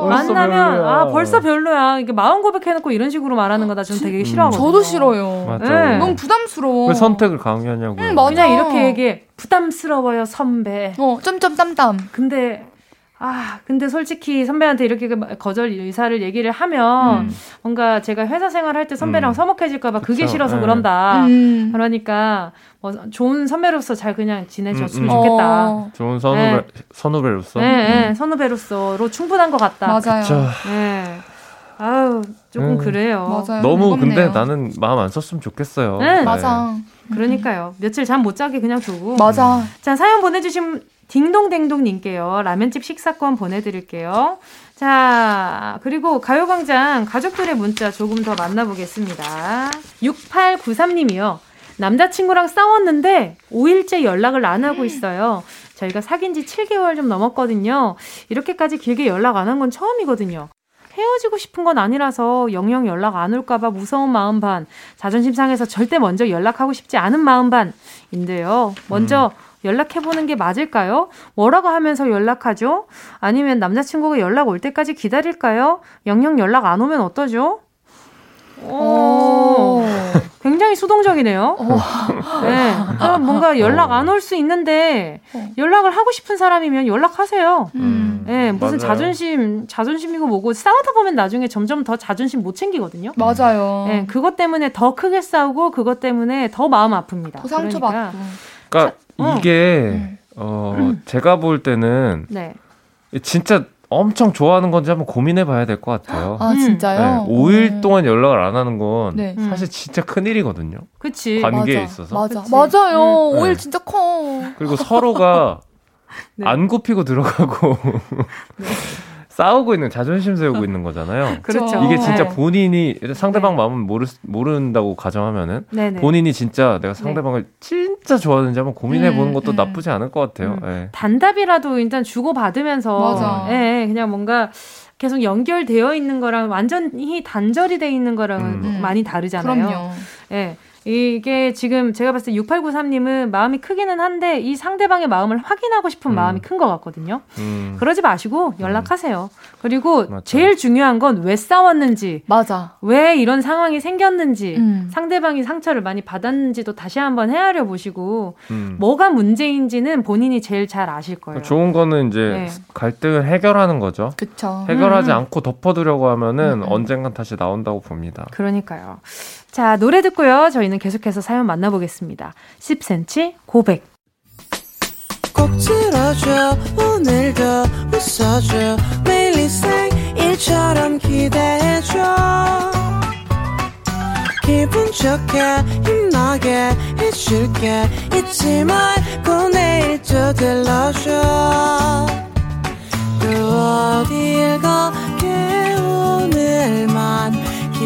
만나면 별로야. 아 벌써 별로야. 이게 마음 고백해놓고 이런 식으로 말하는 거나좀 되게 싫어하거든요. 저도 싫어요. 네. 너무 부담스러워. 왜 선택을 강요하냐고. 응, 맞아. 그냥 이렇게 얘기해. 부담스러워요 선배. 어 점점 땀땀. 근데 아, 근데 솔직히 선배한테 이렇게 그 거절 의사를 얘기를 하면 음. 뭔가 제가 회사 생활할 때 선배랑 음. 서먹해질까봐 그게 싫어서 네. 그런다. 음. 그러니까 뭐 좋은 선배로서 잘 그냥 지내줬으면 음, 음. 좋겠다. 어. 좋은 선후배, 네. 선후배로서? 네, 네, 음. 선후배로서로 충분한 것 같다. 맞아요. 그쵸. 네. 아우, 조금 그래요. 맞아요. 너무 무겁네요. 근데 나는 마음 안 썼으면 좋겠어요. 네. 네. 맞아. 그러니까요. 며칠 잠 못 자게 그냥 두고. 맞아. 자, 사연 보내주신 딩동댕동님께요. 라면집 식사권 보내드릴게요. 자, 그리고 가요광장 가족들의 문자 조금 더 만나보겠습니다. 6893님이요. 남자친구랑 싸웠는데 5일째 연락을 안 하고 있어요. 저희가 사귄 지 7개월 좀 넘었거든요. 이렇게까지 길게 연락 안 한 건 처음이거든요. 헤어지고 싶은 건 아니라서 영영 연락 안 올까봐 무서운 마음 반, 자존심 상해서 절대 먼저 연락하고 싶지 않은 마음 반인데요. 먼저 음. 연락해보는 게 맞을까요? 뭐라고 하면서 연락하죠? 아니면 남자친구가 연락 올 때까지 기다릴까요? 영영 연락 안 오면 어떠죠? 오, 굉장히 수동적이네요. 네. 그럼 뭔가 연락 안 올 수 있는데 연락을 하고 싶은 사람이면 연락하세요. 음. 음. 네, 무슨 맞아요. 자존심, 자존심이고 뭐고 싸우다 보면 나중에 점점 더 자존심 못 챙기거든요. 맞아요. 네, 그것 때문에 더 크게 싸우고 그것 때문에 더 마음 아픕니다. 더 상처받고. 그러니까, 그러니까 자, 이게 음. 어, 음. 제가 볼 때는 네. 진짜 엄청 좋아하는 건지 한번 고민해 봐야 될 것 같아요. 아, 진짜요? 네, 5일 동안 연락을 안 하는 건 네. 사실 진짜 큰일이거든요. 그치. 관계에 맞아. 있어서. 맞아. 그치. 맞아요. 네. 5일 진짜 커. 그리고 서로가 네. 안 굽히고 들어가고 네. 싸우고 있는 자존심 세우고 있는 거잖아요. 그렇죠. 이게 진짜 네. 본인이 상대방 네. 마음은 모르 모른다고 가정하면은 네네. 본인이 진짜 내가 상대방을 네. 진짜 좋아하는지 한번 고민해 보는 음, 것도 음. 나쁘지 않을 것 같아요. 음. 네. 단답이라도 일단 주고 받으면서 예, 그냥 뭔가 계속 연결되어 있는 거랑 완전히 단절이 돼 있는 거랑은 음. 많이 다르잖아요. 그럼요. 예. 이게 지금 제가 봤을 때 6893님은 마음이 크기는 한데 이 상대방의 마음을 확인하고 싶은 음. 마음이 큰 것 같거든요. 음. 그러지 마시고 연락하세요. 그리고 맞죠. 제일 중요한 건 왜 싸웠는지, 맞아. 왜 이런 상황이 생겼는지, 음. 상대방이 상처를 많이 받았는지도 다시 한번 헤아려 보시고 음. 뭐가 문제인지는 본인이 제일 잘 아실 거예요. 좋은 거는 이제 네. 갈등을 해결하는 거죠. 그쵸. 해결하지 음. 않고 덮어두려고 하면은 음, 언젠간 다시 나온다고 봅니다. 그러니까요. 자, 노래 듣고요. 저희는 계속해서 사연 만나보겠습니다. 10cm 고백. 꼭 들어줘 오늘도 웃어줘 매일 일처럼 기대해줘 기분 좋게 힘나게 해줄게 잊지 말고 내일 또 들러줘 또 어딜 가게 오늘만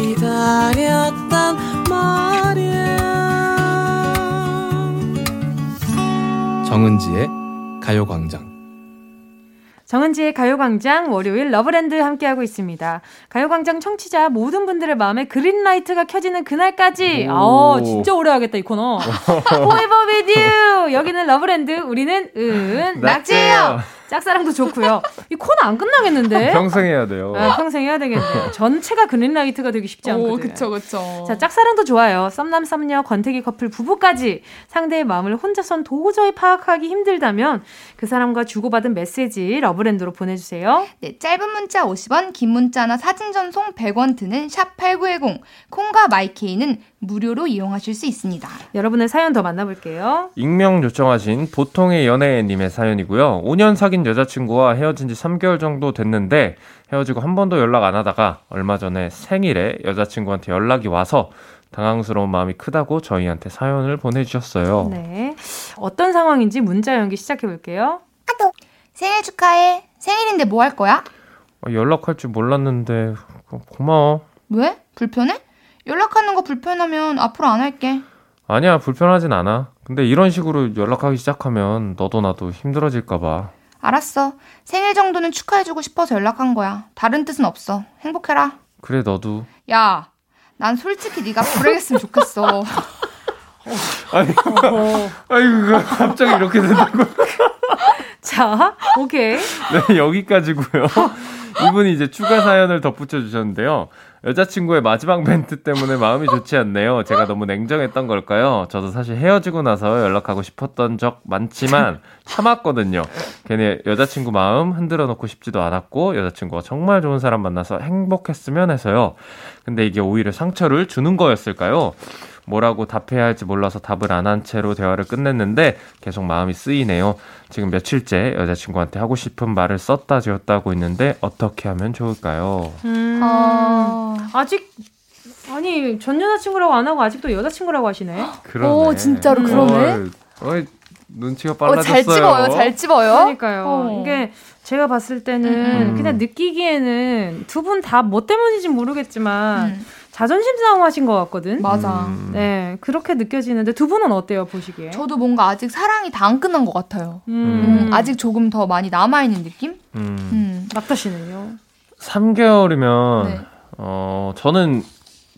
기다렸단 말이야 정은지의 가요광장 정은지의 가요광장 월요일 러브랜드 함께하고 있습니다. 가요광장 청취자 모든 분들의 마음에 green light가 켜지는 그날까지. 아, 진짜 오래 하겠다, 이 코너. Forever with you! 여기는 러브랜드, 우리는 은낙지예요! 짝사랑도 좋고요. 이 코너 안 끝나겠는데? 평생 해야 돼요. 아, 평생 해야 되겠네요. 전체가 green light가 되기 쉽지 않거든요. 오, 그쵸, 그쵸. 자, 짝사랑도 좋아요. 썸남, 썸녀, 권태기 커플, 부부까지 상대의 마음을 혼자선 도저히 파악하기 힘들다면 그 사람과 주고받은 메시지 러브랜드로 보내주세요. 네, 짧은 문자 50원, 긴 문자나 사진 전송 100원 드는 샵 8910. 콩과 마이케이는 무료로 이용하실 수 있습니다. 여러분의 사연 더 만나볼게요. 익명 요청하신 보통의 연애님의 사연이고요. 5년 사귄 여자친구와 헤어진 지 3개월 정도 됐는데 헤어지고 한 번도 연락 안 하다가 얼마 전에 생일에 여자친구한테 연락이 와서 당황스러운 마음이 크다고 저희한테 사연을 보내주셨어요. 네. 어떤 상황인지 문자 연기 시작해볼게요. 아도 생일 축하해. 생일인데 뭐 할 거야? 아, 연락할 줄 몰랐는데 고마워. 왜? 불편해? 연락하는 거 불편하면 앞으로 안 할게. 아니야, 불편하진 않아. 근데 이런 식으로 연락하기 시작하면 너도 나도 힘들어질까봐. 알았어. 생일 정도는 축하해주고 싶어서 연락한 거야. 다른 뜻은 없어. 행복해라. 그래, 너도. 야, 난 솔직히 네가 불행했으면 좋겠어. 아니, 아이고, 갑자기 이렇게 된다고. 자, 오케이. 네, 여기까지고요. 이분이 이제 추가 사연을 덧붙여 주셨는데요. 여자친구의 마지막 멘트 때문에 마음이 좋지 않네요. 제가 너무 냉정했던 걸까요? 저도 사실 헤어지고 나서 연락하고 싶었던 적 많지만 참았거든요. 괜히 여자친구 마음 흔들어 놓고 싶지도 않았고 여자친구가 정말 좋은 사람 만나서 행복했으면 해서요. 근데 이게 오히려 상처를 주는 거였을까요? 뭐라고 답해야 할지 몰라서 답을 안 한 채로 대화를 끝냈는데 계속 마음이 쓰이네요. 지금 며칠째 여자친구한테 하고 싶은 말을 썼다 지었다고 있는데 어떻게 하면 좋을까요? 음, 아... 아직 아니 전 여자친구라고 안 하고 아직도 여자친구라고 하시네. 그러네. 오 진짜로 그러네. 어, 어, 눈치가 빨라졌어요. 어, 잘 집어요, 잘 집어요. 그러니까요. 어. 이게 제가 봤을 때는 음. 그냥 느끼기에는 두 분 다 뭐 때문인지 모르겠지만. 음. 자존심 싸움하신 것 같거든. 맞아. 음. 네, 그렇게 느껴지는데 두 분은 어때요, 보시기에? 저도 뭔가 아직 사랑이 다 안 끝난 것 같아요. 음. 음, 아직 조금 더 많이 남아 있는 느낌? 음. 음. 낙타 씨는요? 3개월이면, 네. 어, 저는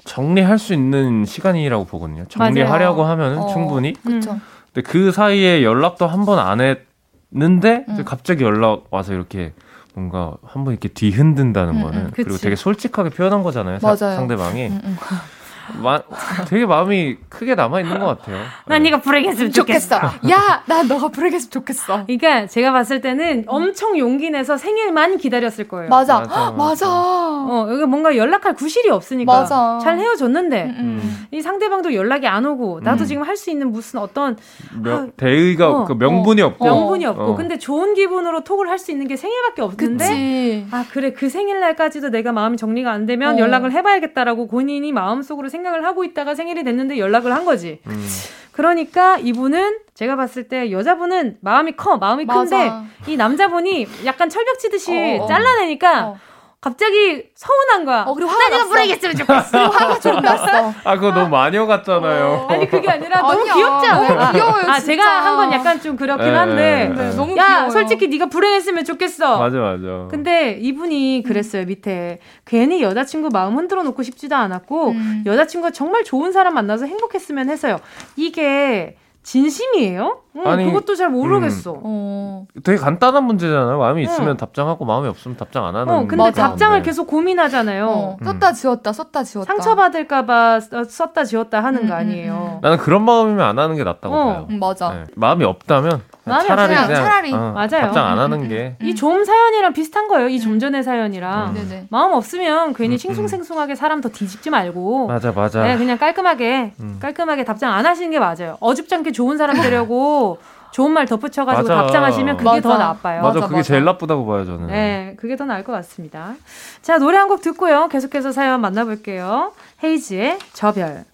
정리할 수 있는 시간이라고 보거든요. 정리하려고 하면 어, 충분히. 그쵸. 근데 그 사이에 연락도 한 번 안 했는데, 음. 갑자기 연락 와서 이렇게 뭔가 한번 이렇게 뒤흔든다는 음, 거는 음, 그리고 되게 솔직하게 표현한 거잖아요. 사, 상대방이. 음, 음. 마, 되게 마음이 크게 남아 있는 것 같아요. 난 네. 네가 불행했으면 좋겠어. 야, 난 너가 불행했으면 좋겠어. 그러니까 제가 봤을 때는 엄청 용기 내서 생일만 기다렸을 거예요. 맞아, 맞아. 맞아. 어, 여기 뭔가 연락할 구실이 없으니까 맞아. 잘 헤어졌는데 음, 음. 이 상대방도 연락이 안 오고 나도 음. 지금 할 수 있는 무슨 어떤 명, 아, 대의가 어, 그 명분이 어, 없고 명분이 없고 어. 근데 좋은 기분으로 톡을 할 수 있는 게 생일밖에 없는데 그치. 아 그래 그 생일날까지도 내가 마음이 정리가 안 되면 어. 연락을 해봐야겠다라고 본인이 마음속으로 생 각을 하고 있다가 생일이 됐는데 연락을 한 거지. 음. 그러니까 이분은 제가 봤을 때 여자분은 마음이 커 마음이 맞아. 큰데 이 남자분이 약간 철벽 치듯이 어, 어. 잘라내니까 어. 갑자기 서운한 거야. 어, 그리고 화가 났어. 부르겠으면 좋겠어. 화가 좀 났어. 아, 그거 너무 마녀 같잖아요. 어. 아니, 그게 아니라 너무 아니야. 귀엽지 않아요? 너무 귀여워요, 아, 제가 한 건 약간 좀 그렇긴 네, 한데. 네, 네. 너무 야, 귀여워요. 솔직히 네가 불행했으면 좋겠어. 맞아, 맞아. 근데 이분이 그랬어요, 밑에. 괜히 여자친구 마음 흔들어 놓고 싶지도 않았고, 음. 여자친구가 정말 좋은 사람 만나서 행복했으면 했어요. 이게 진심이에요? 응, 아니 그것도 잘 모르겠어. 음, 어. 되게 간단한 문제잖아요. 마음이 있으면 응. 답장하고 마음이 없으면 답장 안 하는. 어, 근데 맞아. 답장을 계속 고민하잖아요. 어, 음. 썼다 지웠다 썼다 지웠다. 상처 받을까봐 썼다 지웠다 하는 음, 거 음, 아니에요. 음. 나는 그런 마음이면 안 하는 게 낫다고 어. 봐요. 맞아. 네. 마음이 없다면 마음이 차라리 그냥, 그냥 차라리 어, 맞아요. 답장 안 하는 게. 이 좀 사연이랑 비슷한 거예요. 이 좀 전의 사연이랑 음. 마음 없으면 괜히 싱숭생숭하게 사람 더 뒤집지 말고. 맞아 맞아. 네, 그냥 깔끔하게 깔끔하게 답장 안 하시는 게 맞아요. 어줍잖게 좋은 사람 되려고. 좋은 말 덧붙여가지고 맞아. 답장하시면 그게 맞아. 더 나빠요. 맞아, 그게 맞아. 제일 나쁘다고 봐요, 저는. 네, 그게 더 나을 것 같습니다. 자, 노래 한 곡 듣고요. 계속해서 사연 만나볼게요. 헤이즈의 저별.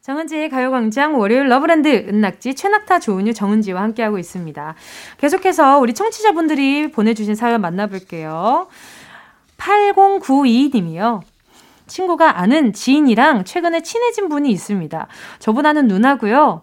정은지의 가요광장 월요일 러브랜드 은낙지 최낙타 조은유 정은지와 함께하고 있습니다. 계속해서 우리 청취자분들이 보내주신 사연 만나볼게요. 8092님이요. 친구가 아는 지인이랑 최근에 친해진 분이 있습니다. 저보다는 누나고요.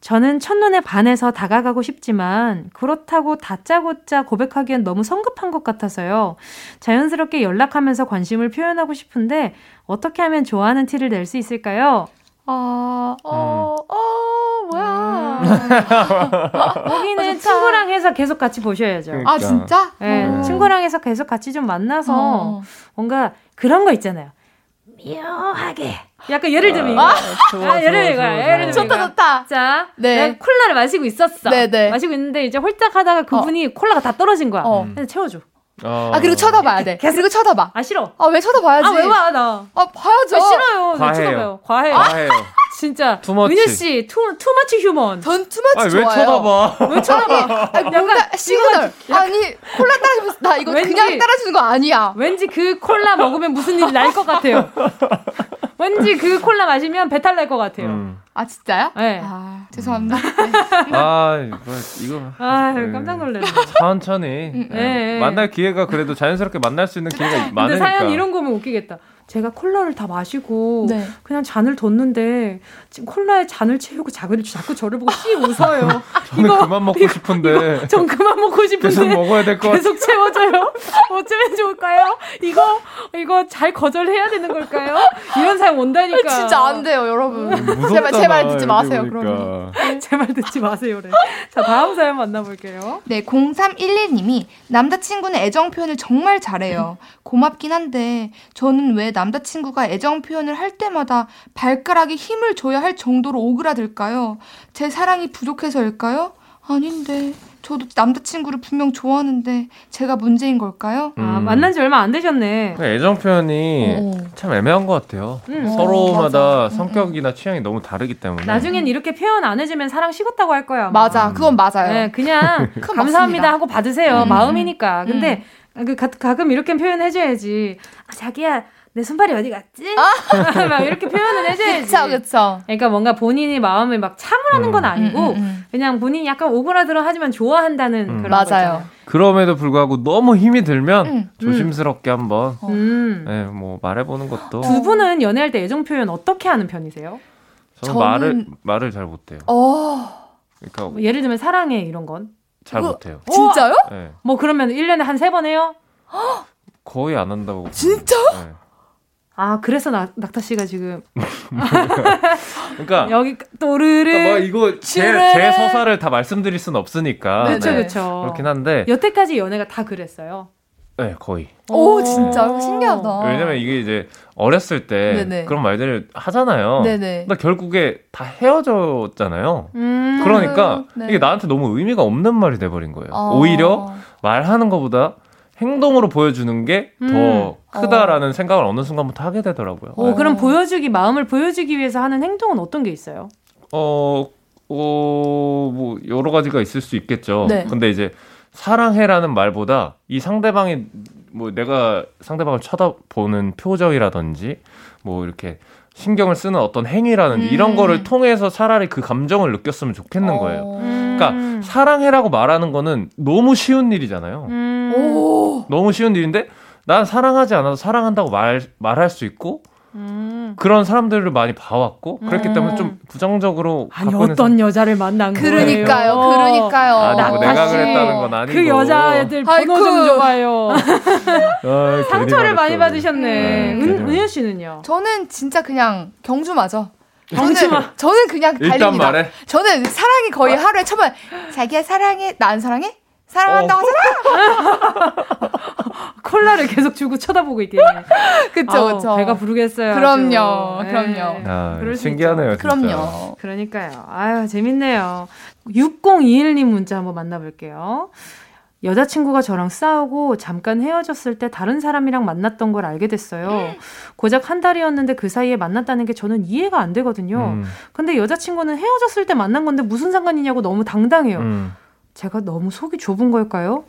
저는 첫눈에 반해서 다가가고 싶지만 그렇다고 다짜고짜 고백하기엔 너무 성급한 것 같아서요. 자연스럽게 연락하면서 관심을 표현하고 싶은데 어떻게 하면 좋아하는 티를 낼 수 있을까요? 어, 어, 음. 어, 뭐야. 음. 여기는 어, 친구랑 해서 계속 같이 보셔야죠. 그러니까. 아, 진짜? 네, 음. 친구랑 해서 계속 같이 좀 만나서 어. 뭔가 그런 거 있잖아요. 묘하게. 약간 예를 들면 이거. 아, 좋아, 아, 예를 들면 이거야. 예를 들면 좋다, 좋다. 자, 네. 내가 콜라를 마시고 있었어. 네네. 네. 마시고 있는데 이제 홀짝 하다가 그분이 어. 콜라가 다 떨어진 거야. 어. 그래서 채워줘. 어. 아 그리고 쳐다봐야 돼. 계속 그리고 쳐다봐. 아 싫어. 아 왜 쳐다봐야지? 아 왜 봐? 나. 아 봐야죠. 아, 싫어요. 과해요. 쳐다봐요. 과해. 과해요. 진짜 too much. 은유 씨, too too much human. 전 too much 아니, 좋아요. 왜 쳐다봐? 왜 쳐다봐? 아니, 뭔가 시그널. 아니 콜라 따라주면 나 이거 왠지, 그냥 따라주는 거 아니야. 왠지 그 콜라 먹으면 무슨 일 날 것 같아요. 왠지 그 콜라 마시면 배탈 날 것 같아요. 음. 아 진짜요? 네. 아 죄송합니다. 네. 아 이거 이거. 아 네. 깜짝 놀랐네. 천천히 음, 네. 만날 기회가 그래도 자연스럽게 만날 수 있는 기회가 많으니까. 근데 사연 이런 거면 웃기겠다. 제가 콜라를 다 마시고 네. 그냥 잔을 뒀는데 지금 콜라에 잔을 채우고 자꾸, 자꾸 저를 보고 씨 웃어요. 저는 이거, 그만 먹고 이거, 싶은데. 이거, 전 그만 먹고 싶은데. 계속 먹어야 될것 같아요. 계속 채워줘요. 어쩌면 좋을까요? 이거 이거 잘 거절해야 되는 걸까요? 이런 사연 온다니까. 진짜 안 돼요, 여러분. 제발 제발 듣지 마세요, 그러면. 제발 듣지 마세요, 그래. 자, 다음 사연 만나볼게요. 네, 0311님이 남자친구는 애정 표현을 정말 잘해요. 고맙긴 한데 저는 왜 남자친구가 애정 표현을 할 때마다 발가락에 힘을 줘야 할 정도로 오그라들까요? 제 사랑이 부족해서일까요? 아닌데. 저도 남자친구를 분명 좋아하는데 제가 문제인 걸까요? 아, 음. 만난 지 얼마 안 되셨네. 그 애정 표현이 오. 어. 참 애매한 것 같아요. 음. 서로마다 어, 성격이나 취향이 너무 다르기 때문에. 나중엔 이렇게 표현 안 해주면 사랑 식었다고 할 거야. 맞아, 음. 그건 맞아요. 네, 그냥 감사합니다 맞습니다. 하고 받으세요. 음. 마음이니까. 근데 음. 그 가, 끔 이렇게 표현해줘야지. 아, 자기야. 내 손발이 어디 갔지? 아? 막 이렇게 표현을 해줘야지. 그쵸, 그쵸. 그러니까 뭔가 본인이 마음을 막 참으라는 건 음. 아니고, 음, 음, 음. 그냥 본인이 약간 오그라들어 하지만 좋아한다는 음. 그런 맞아요. 거잖아요. 그럼에도 불구하고 너무 힘이 들면 음. 조심스럽게 한번 어. 네, 뭐 말해보는 것도. 두 분은 연애할 때 애정 표현 어떻게 하는 편이세요? 저는, 저는... 말을 말을 잘 못해요. 어... 그러니까 뭐 예를 들면 사랑해 이런 건. 잘 그... 못해요. 진짜요? 네. 뭐 그러면 1년에 한 세 번 해요? 거의 안 한다고. 진짜? 네. 아 그래서 낙, 낙타 씨가 지금 그러니까 여기 또르르 그러니까 뭐 이거 제, 제 서사를 다 말씀드릴 수는 없으니까 그렇죠 네. 그렇죠 그렇긴 한데 여태까지 연애가 다 그랬어요 네, 거의. 오, 진짜 신기하다. 왜냐면 이게 이제 어렸을 때 네네. 그런 말들을 하잖아요. 네네. 근데 결국에 다 헤어졌잖아요. 음~ 그러니까 네. 이게 나한테 너무 의미가 없는 말이 돼버린 거예요. 어~ 오히려 말하는 것보다 행동으로 보여주는 게더 음. 크다라는 어. 생각을 어느 순간부터 하게 되더라고요. 어, 네. 그럼 보여주기 마음을 보여주기 위해서 하는 행동은 어떤 게 있어요? 어, 어, 뭐 여러 가지가 있을 수 있겠죠. 네. 근데 이제 사랑해라는 말보다 이 상대방이 뭐 내가 상대방을 쳐다보는 표정이라든지 뭐 이렇게 신경을 쓰는 어떤 행위라는 음. 이런 거를 통해서 차라리 그 감정을 느꼈으면 좋겠는 어. 거예요. 음. 그러니까 사랑해라고 말하는 거는 너무 쉬운 일이잖아요. 음. 너무 쉬운 일인데 난 사랑하지 않아도 사랑한다고 말 말할 수 있고 음. 그런 사람들을 많이 봐왔고 그렇기 때문에 좀 음. 부정적으로 아니 어떤 여자를 만난 그러니까요, 거예요. 그러니까요. 아니 뭐 내가 그랬다는 건 아니고 그 여자애들 번호 좀 줘봐요. 아, 상처를 많이 받으셨네. 음. 은, 은유 씨는요? 저는 진짜 그냥 경주마저. 경주마. 저는 그냥 달립니다. 말해. 저는 사랑이 거의 하루에 처음에 자기야 사랑해 나 안 사랑해? 사랑한다고 하잖아. 콜라를 계속 주고 쳐다보고 있겠네. 그쵸, 그쵸. 배가 부르겠어요. 그럼요, 아주. 그럼요. 네. 아, 신기하네요. 진짜. 그럼요. 그러니까요. 아유, 재밌네요. 6021님 문자 한번 만나볼게요. 여자친구가 저랑 싸우고 잠깐 헤어졌을 때 다른 사람이랑 만났던 걸 알게 됐어요. 고작 한 달이었는데 그 사이에 만났다는 게 저는 이해가 안 되거든요. 음. 근데 여자친구는 헤어졌을 때 만난 건데 무슨 상관이냐고 너무 당당해요. 음. 제가 너무 속이 좁은 걸까요?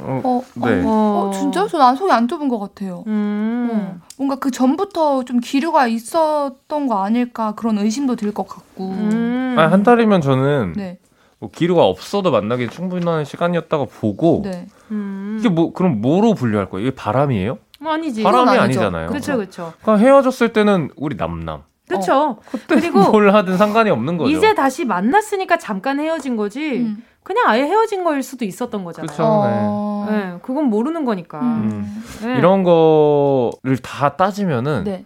어, 어, 네. 어, 어 진짜? 저 난 속이 안 좁은 것 같아요. 음. 어, 뭔가 그 전부터 좀 기류가 있었던 거 아닐까 그런 의심도 들 것 같고. 음. 아니, 한 달이면 저는 네. 뭐 기류가 없어도 만나기 충분한 시간이었다고 보고 네. 음. 이게 뭐 그럼 뭐로 분류할 거예요? 이게 바람이에요? 아니지. 바람이 아니잖아요. 그렇죠, 그렇죠. 그러니까 헤어졌을 때는 우리 남남. 그렇죠. 어, 그리고 뭘 하든 상관이 없는 거죠. 이제 다시 만났으니까 잠깐 헤어진 거지. 음. 그냥 아예 헤어진 거일 수도 있었던 거잖아요. 그쵸, 어... 네. 네. 그건 모르는 거니까. 음. 네. 이런 거를 다 따지면은 네.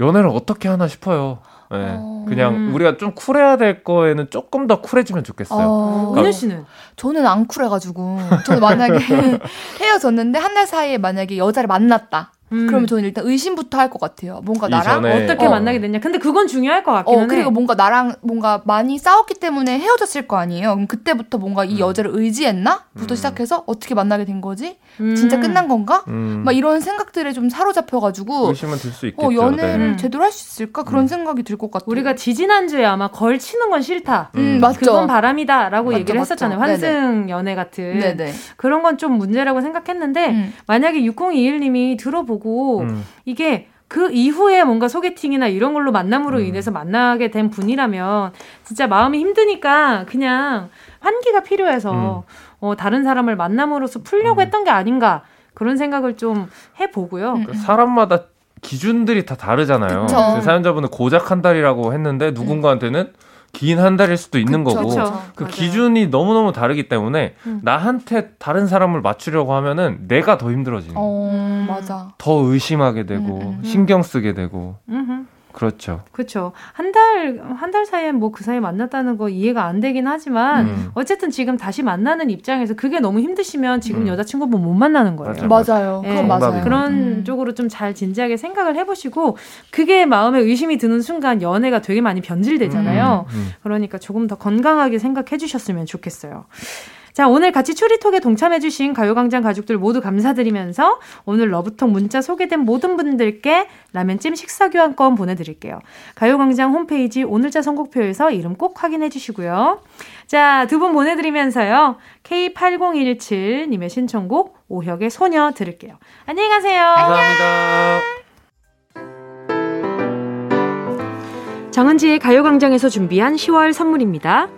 연애를 어떻게 하나 싶어요. 네. 어... 그냥 음. 우리가 좀 쿨해야 될 거에는 조금 더 쿨해지면 좋겠어요. 어... 그러니까... 씨는? 저는 안 쿨해가지고 저는 만약에 헤어졌는데 한 달 사이에 만약에 여자를 만났다. 음. 그러면 저는 일단 의심부터 할 것 같아요. 뭔가 나랑 어떻게 어. 만나게 됐냐. 근데 그건 중요할 것 같기는 어, 그리고 뭔가 나랑 뭔가 많이 싸웠기 때문에 헤어졌을 거 아니에요. 그럼 그때부터 뭔가 이 음. 여자를 의지했나?부터 음. 시작해서 어떻게 만나게 된 거지? 음. 진짜 끝난 건가? 음. 막 이런 생각들에 좀 사로잡혀가지고 의심은 들 수 있겠죠. 어, 연애를 네. 제대로 할 수 있을까? 그런 생각이 들 것 같아요. 우리가 지지난 주에 아마 걸치는 건 싫다. 음, 맞죠. 그건 바람이다라고 맞죠, 얘기를 했었잖아요. 맞죠. 환승 네네. 연애 같은. 네네. 그런 건 좀 문제라고 생각했는데 만약에 6021님이 들어보고 음. 이게 그 이후에 뭔가 소개팅이나 이런 걸로 만남으로 음. 인해서 만나게 된 분이라면 진짜 마음이 힘드니까 그냥 환기가 필요해서 음. 어, 다른 사람을 만남으로써 풀려고 음. 했던 게 아닌가 그런 생각을 좀 해보고요. 그러니까 사람마다 기준들이 다 다르잖아요. 그 사연자분은 고작 한 달이라고 했는데 누군가한테는 긴 한 달일 수도 있는 그쵸, 거고 그쵸. 그 맞아요. 기준이 너무 너무 다르기 때문에 음. 나한테 다른 사람을 맞추려고 하면은 내가 더 힘들어지는 어, 맞아. 더 의심하게 되고 음, 음, 음. 신경 쓰게 되고. 그렇죠. 그렇죠. 한 달, 한 달 사이에 뭐 그 사이에 만났다는 거 이해가 안 되긴 하지만, 음. 어쨌든 지금 다시 만나는 입장에서 그게 너무 힘드시면 지금 음. 여자친구분 못 만나는 거예요. 맞아요. 맞아요. 네. 그건 맞아요. 그런 음. 쪽으로 좀 잘 진지하게 생각을 해보시고, 그게 마음에 의심이 드는 순간 연애가 되게 많이 변질되잖아요. 음. 음. 그러니까 조금 더 건강하게 생각해 주셨으면 좋겠어요. 자, 오늘 같이 추리톡에 동참해주신 가요광장 가족들 모두 감사드리면서 오늘 러브톡 문자 소개된 모든 분들께 라면찜 식사교환권 보내드릴게요. 가요광장 홈페이지 오늘자 선곡표에서 이름 꼭 확인해주시고요. 자, 두 분 보내드리면서요. K8017님의 신청곡 오혁의 소녀 들을게요. 안녕히 가세요. 감사합니다. 정은지의 가요광장에서 준비한 10월 선물입니다.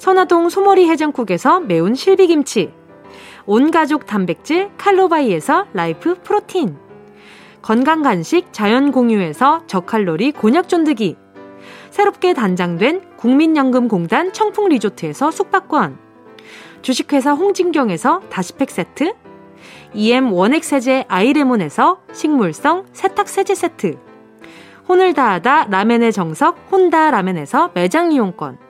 선화동 소머리 해장국에서 매운 실비김치, 온가족 단백질 칼로바이에서 라이프 프로틴, 건강간식 자연공유에서 저칼로리 곤약 쫀득이 새롭게 단장된 국민연금공단 청풍리조트에서 숙박권 주식회사 홍진경에서 다시팩 세트 EM 원액 세제 아이레몬에서 식물성 세탁 세제 세트 혼을 다하다 라멘의 정석 혼다 라멘에서 매장 이용권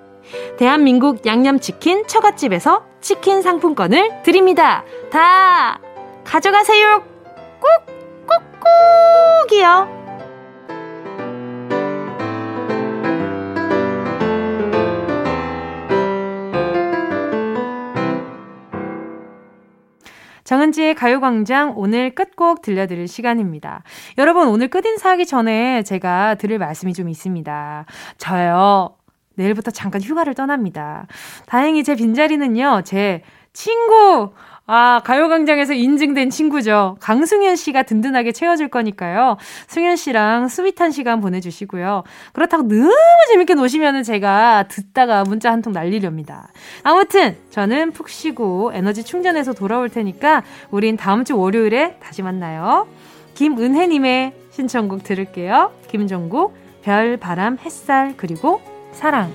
대한민국 양념치킨 처갓집에서 치킨 상품권을 드립니다. 다 가져가세요. 꾹, 꾹, 꾹이요. 정은지의 가요광장 오늘 끝곡 들려드릴 시간입니다. 여러분, 오늘 끝인사하기 전에 제가 드릴 말씀이 좀 있습니다. 저요, 내일부터 잠깐 휴가를 떠납니다. 다행히 제 빈자리는요, 제 친구, 아, 가요광장에서 인증된 친구죠. 강승현 씨가 든든하게 채워줄 거니까요. 승현 씨랑 스윗한 시간 보내주시고요. 그렇다고 너무 재밌게 노시면은 제가 듣다가 문자 한 통 날리렵니다. 아무튼, 저는 푹 쉬고 에너지 충전해서 돌아올 테니까 우린 다음 주 월요일에 다시 만나요. 김은혜님의 신청곡 들을게요. 김종국, 별, 바람, 햇살, 그리고 사랑.